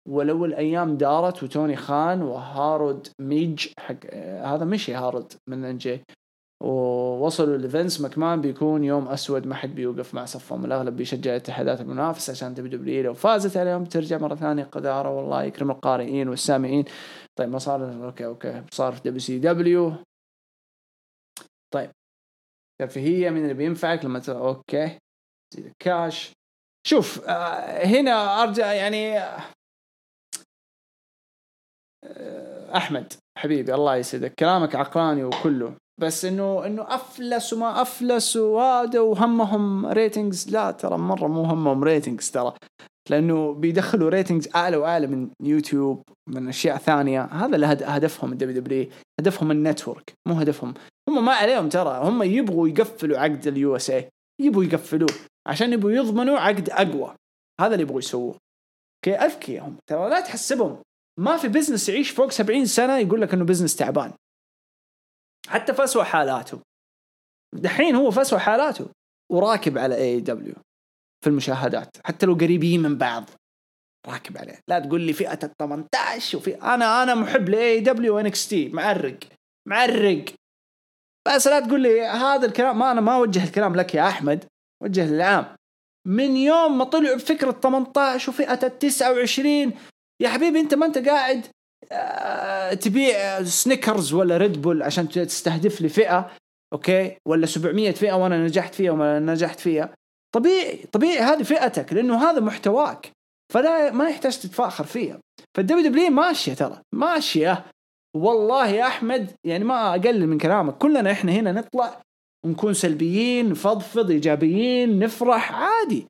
ولو الأيام دارت وتوني خان وهارود ميج حق آه هذا مشي هارود من NJ ووصلوا لفينس ماكمان بيكون يوم أسود ما حد بيوقف مع صفهم. الأغلب بيشجع الاتحادات المنافسه عشان WWE لو فازت عليهم ترجع مرة ثانية. قذارة والله يكرم القارئين والسامعين. طيب ما صار okay okay. صار في WCW طيب ترفيهيه من اللي بينفعك لما ترى okay. زي الكاش. شوف آه هنا أرجع يعني آه أحمد حبيبي الله يسعدك. كلامك عقلاني وكله. بس إنه إنه افلس وما افلس وهذا وهمهم ratings لا ترى مرة مو همهم ratings ترى لأنه بيدخلوا ratings أعلى وأعلى من يوتيوب من أشياء ثانية. هذا اللي هد- هدفهم ال WWE هدفهم ال network مو هدفهم. هم ما عليهم ترى هم يبغوا يقفلوا عقد ال USA يبغوا يقفلوه عشان يبغوا يضمنوا عقد أقوى. هذا اللي يبغوا يسووه. okay أذكياء هم. ترى لا تحسبهم. ما في business يعيش فوق 70 سنة يقول لك إنه business تعبان. حتى في اسوء حالاته. دحين هو في اسوء حالاته وراكب على AEW في المشاهدات. حتى لو قريبين من بعض راكب عليه. لا تقول لي فئة ال 18 وفي أنا أنا محب ل AEW NXT معرق معرق. بس لا تقول لي هذا الكلام ما أنا ما أوجه الكلام لك يا أحمد وجه للعام. من يوم ما طلعوا بفكرة 18 وفئة ال 29 يا حبيبي أنت ما أنت قاعد تبيع Snickers ولا Red Bull عشان تستهدف لي فئة Okay؟ ولا 700 فئة وأنا نجحت فيها ولا نجحت فيها. طبيعي طبيعي هذه فئتك لأنه هذا محتواك. فلا ما يحتاج تتفاخر فيها. فال WW ماشية ترى ماشية. والله يا أحمد يعني ما أقلل من كلامك. كلنا إحنا هنا نطلع ونكون سلبيين نفضفض إيجابيين نفرح عادي.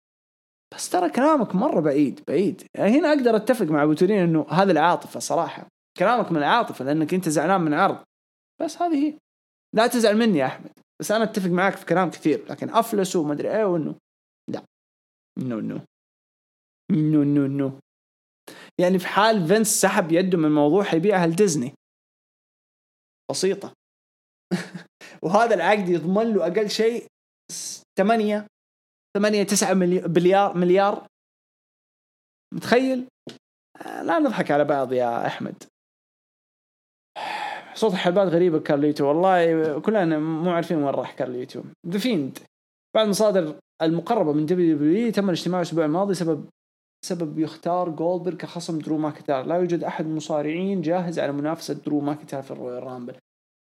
بس ترى كلامك مرة بعيد بعيد. يعني هنا أقدر أتفق مع أبو تورين إنه هذه العاطفة صراحة. كلامك من العاطفة لأنك أنت زعلان من عرض. بس هذه هي. لا تزعل مني يا أحمد. بس أنا أتفق معك في كلام كثير لكن افلس وما أدري إيه وإنه لا. no no no no no يعني في حال فينس سحب يده من الموضوع حيبيعها لديزني. بسيطة. وهذا العقد يضمن له أقل شيء 8 8 9 مليار مليار. متخيل؟ آه، لا نضحك على بعض يا أحمد. صوت حلبات غريبة كارليتو. والله كلنا مو عارفين وين راح كارليتو. The Fiend بعد مصادر المقربة من WW تم الاجتماع الأسبوع الماضي سبب سبب يختار جولدبرغ كخصم درو ماكنتاير لا يوجد أحد المصارعين جاهز على منافسة درو ماكنتاير في ال Royal Rumble.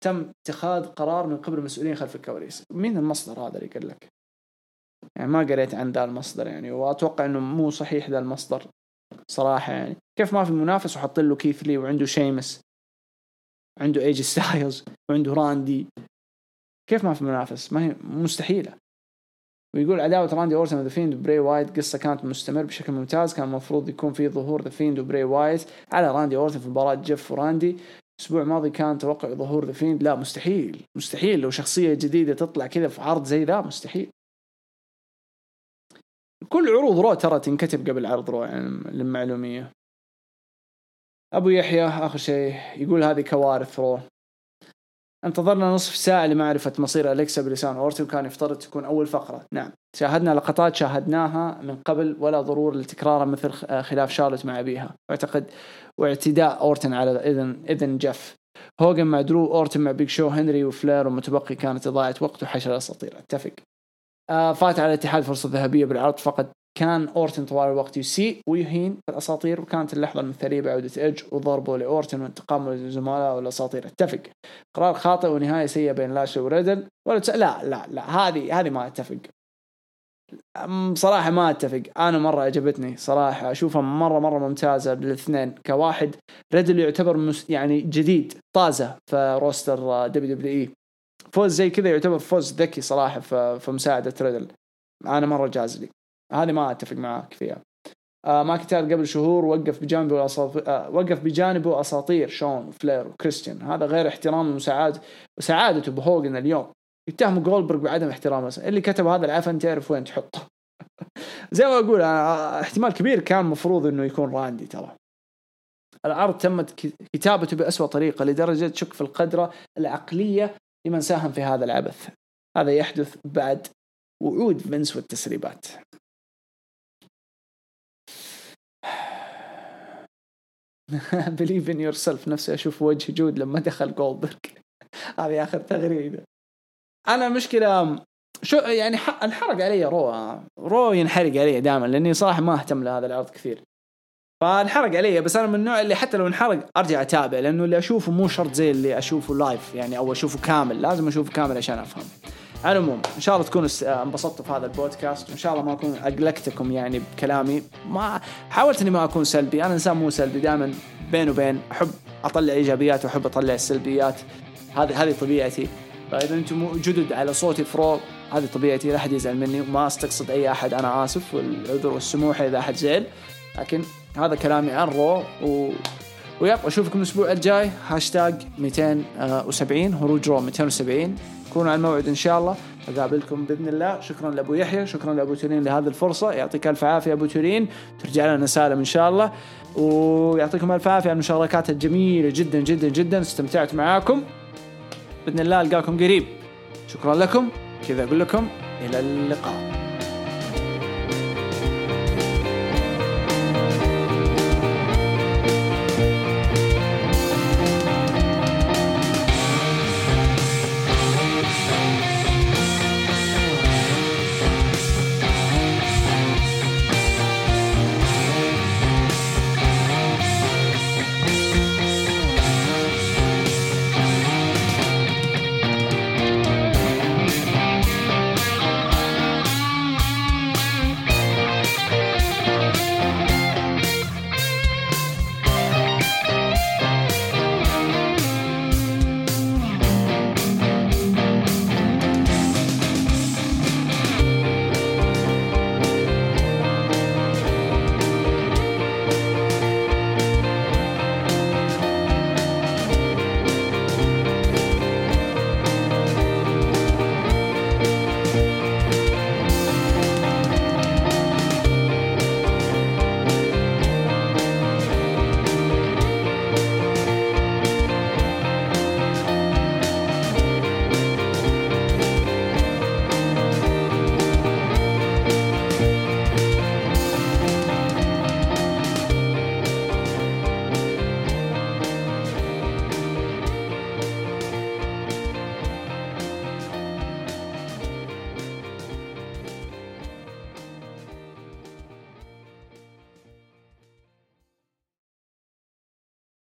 تم اتخاذ قرار من قبل المسؤولين خلف الكواليس. مين المصدر هذا اللي قال لك؟ يعني ما قريت عن ذا المصدر يعني وأتوقع إنه مو صحيح ذا المصدر صراحة يعني. كيف ما في منافس وحاطين له كيف لي وعنده شيمس عنده AJ Styles وعنده راندي كيف ما في منافس؟ ما هي مستحيلة. ويقول عداوة راندي اورتن و The Fiend وبري وايت قصة كانت مستمر بشكل ممتاز. كان المفروض يكون في ظهور The Fiend وبري وايت على راندي اورتن في مباراة جيف وراندي الأسبوع الماضي كان توقع ظهور The Fiend لا مستحيل. مستحيل. لو شخصية جديدة تطلع كذا في عرض زي ذا مستحيل. كل عروض Raw ترى تنكتب قبل عرض Raw يعني للمعلومية. أبو يحيى آخر شيء يقول هذه كوارث Raw. انتظرنا نصف ساعة لمعرفة مصير أليكسا بلسان أورتن كان يفترض تكون أول فقرة. نعم. شاهدنا لقطات شاهدناها من قبل ولا ضرورة لتكرارها مثل خلاف شارلوت مع أبيها. واعتقد واعتداء أورتن على أذن أذن جيف هوجن مع درو أورتن مع Big Show هنري وفلير والمتبقي كانت إضاعة وقت وحشر الأساطير أتفق. آه فات على الاتحاد فرصة ذهبية بالعرض فقد كان أورتن طوال الوقت يسيء ويهين الأساطير وكانت اللحظة المثالية بعودة إيدج وضربه لأورتن وانتقامه لزملائه والأساطير اتفق قرار خاطئ ونهاية سيئة بين لاشلي وريدل. ولا تس... لا لا لا هذه هذه ما أتفق. صراحة ما أتفق. أنا مرة عجبتني صراحة. أشوفها مرة مرة ممتازة بالاثنين كواحد. ريدل يعتبر مس... يعني جديد طازة في roster WWE. فوز زي كذا يعتبر فوز ذكي صراحة في, مساعدة ريدل. أنا مرة جاز لي. هذه ما أتفق معاك فيها. آه ماكنتاير قبل شهور وقف بجانبه آه وقف بجانبه أساطير شون وفلير وكريستيان. هذا غير احترام وسعادة وسعادته بهوجن اليوم. يتهم جولدبرغ بعدم احترامه. اللي كتب هذا العفن تعرف وين تحطه. زي ما أقول آه احتمال كبير كان مفروض إنه يكون راندي ترى. العرض تمت كتابته بأسوأ طريقة لدرجة تشك في القدرة العقلية لمن ساهم في هذا العبث. هذا يحدث بعد وعود فينس والتسريبات. in yourself نفسي أشوف وجه جود لما دخل جولدبرغ هذه آخر تغريدة. أنا مشكلة شو يعني انحرق علي Raw Raw ينحرق علي دائما لأني صراحة ما أهتم لهذا العرض كثير. فانحرق علي بس أنا من النوع اللي حتى لو انحرق أرجع أتابع لأنه اللي أشوفه مو شرط زي اللي أشوفه live يعني أو أشوفه كامل لازم أشوفه كامل عشان أفهم. على العموم إن شاء الله تكونوا انبسطتوا في هذا البودكاست وان شاء الله ما أكون أقلقتكم يعني بكلامي. ما حاولت إني ما أكون سلبي أنا إنسان مو سلبي دائما بين وبين أحب أطلع إيجابيات وأحب أطلع السلبيات هذه هذه طبيعتي. فإذا أنتم جدد على صوتي ف Raw هذه طبيعتي لا أحد يزعل مني وما أستقصد أي أحد أنا آسف والعذر والسموح إذا أحد زعل. لكن هذا كلامي عن Raw و ويب. أشوفكم الأسبوع الجاي. هاشتاج 270 هروج Raw 270 كونوا على الموعد إن شاء الله. أقابلكم بإذن الله. شكرا لأبو يحيى شكرا لأبو تورين لهذه الفرصة. يعطيك ألف عافية أبو تورين. ترجع لنا سالم إن شاء الله. ويعطيكم ألف عافية على المشاركات الجميلة جدا جدا جدا. استمتعت معاكم. بإذن الله ألقاكم قريب. شكرا لكم. كذا أقول لكم إلى اللقاء.